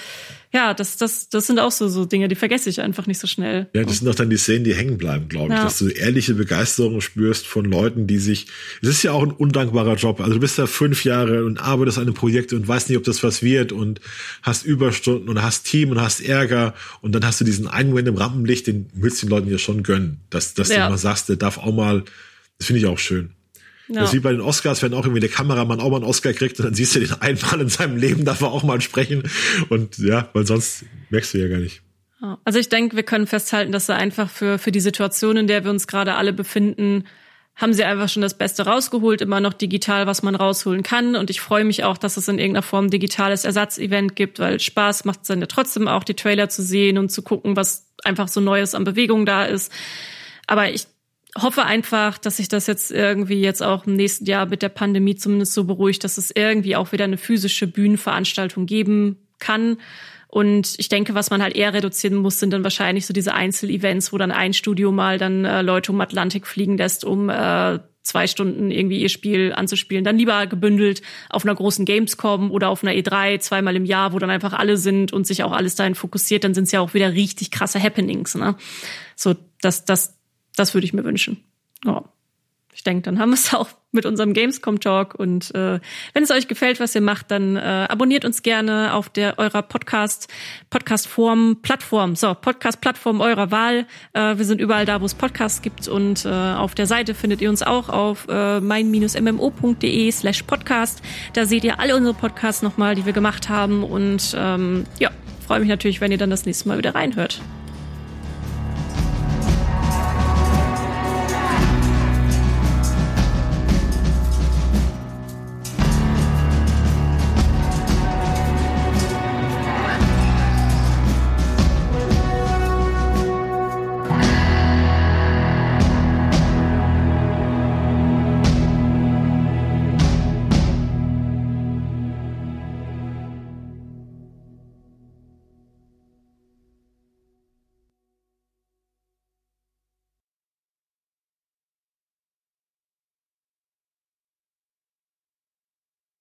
ja, das, das, das sind auch so, so Dinge, die vergesse ich einfach nicht so schnell. Ja, das sind doch dann die Szenen, die hängen bleiben, glaube ich, ja. dass du ehrliche Begeisterung spürst von Leuten, die sich, es ist ja auch ein undankbarer Job. Also du bist da fünf Jahre und arbeitest an einem Projekt und weißt nicht, ob das was wird und hast Überstunden und hast Team und hast Ärger und dann hast du diesen einen Moment im Rampenlicht, den willst du den Leuten ja schon gönnen, dass, dass ja. du mal sagst, der darf auch mal, das finde ich auch schön. Ja. Das wie bei den Oscars, wenn auch irgendwie der Kameramann auch mal einen Oscar kriegt und dann siehst du den einmal in seinem Leben, darf er auch mal sprechen. Und ja, weil sonst merkst du ja gar nicht. Also ich denke, wir können festhalten, dass er einfach für, für die Situation, in der wir uns gerade alle befinden, haben sie einfach schon das Beste rausgeholt, immer noch digital, was man rausholen kann. Und ich freue mich auch, dass es in irgendeiner Form digitales Ersatzevent gibt, weil Spaß macht es dann ja trotzdem auch, die Trailer zu sehen und zu gucken, was einfach so Neues an Bewegung da ist. Aber ich hoffe einfach, dass sich das jetzt irgendwie jetzt auch im nächsten Jahr mit der Pandemie zumindest so beruhigt, dass es irgendwie auch wieder eine physische Bühnenveranstaltung geben kann Und ich denke, was man halt eher reduzieren muss, sind dann wahrscheinlich so diese Einzelevents, wo dann ein Studio mal dann äh, Leute um Atlantik fliegen lässt, um äh, zwei Stunden irgendwie ihr Spiel anzuspielen. Dann lieber gebündelt auf einer großen Gamescom oder auf einer E3 zweimal im Jahr, wo dann einfach alle sind und sich auch alles dahin fokussiert. Dann sind es ja auch wieder richtig krasse Happenings. Ne? So, das, das, das würde ich mir wünschen. Ja ich denke, dann haben wir es auch mit unserem Gamescom Talk. Und äh, wenn es euch gefällt, was ihr macht, dann äh, abonniert uns gerne auf der eurer Podcast Podcast Form Plattform. So Podcast Plattform eurer Wahl. Äh, wir sind überall da, wo es Podcasts gibt und äh, auf der Seite findet ihr uns auch auf äh, mein-mmo.de/slash podcast. Da seht ihr alle unsere Podcasts nochmal, die wir gemacht haben. Und ähm, ja, freue mich natürlich, wenn ihr dann das nächste Mal wieder reinhört.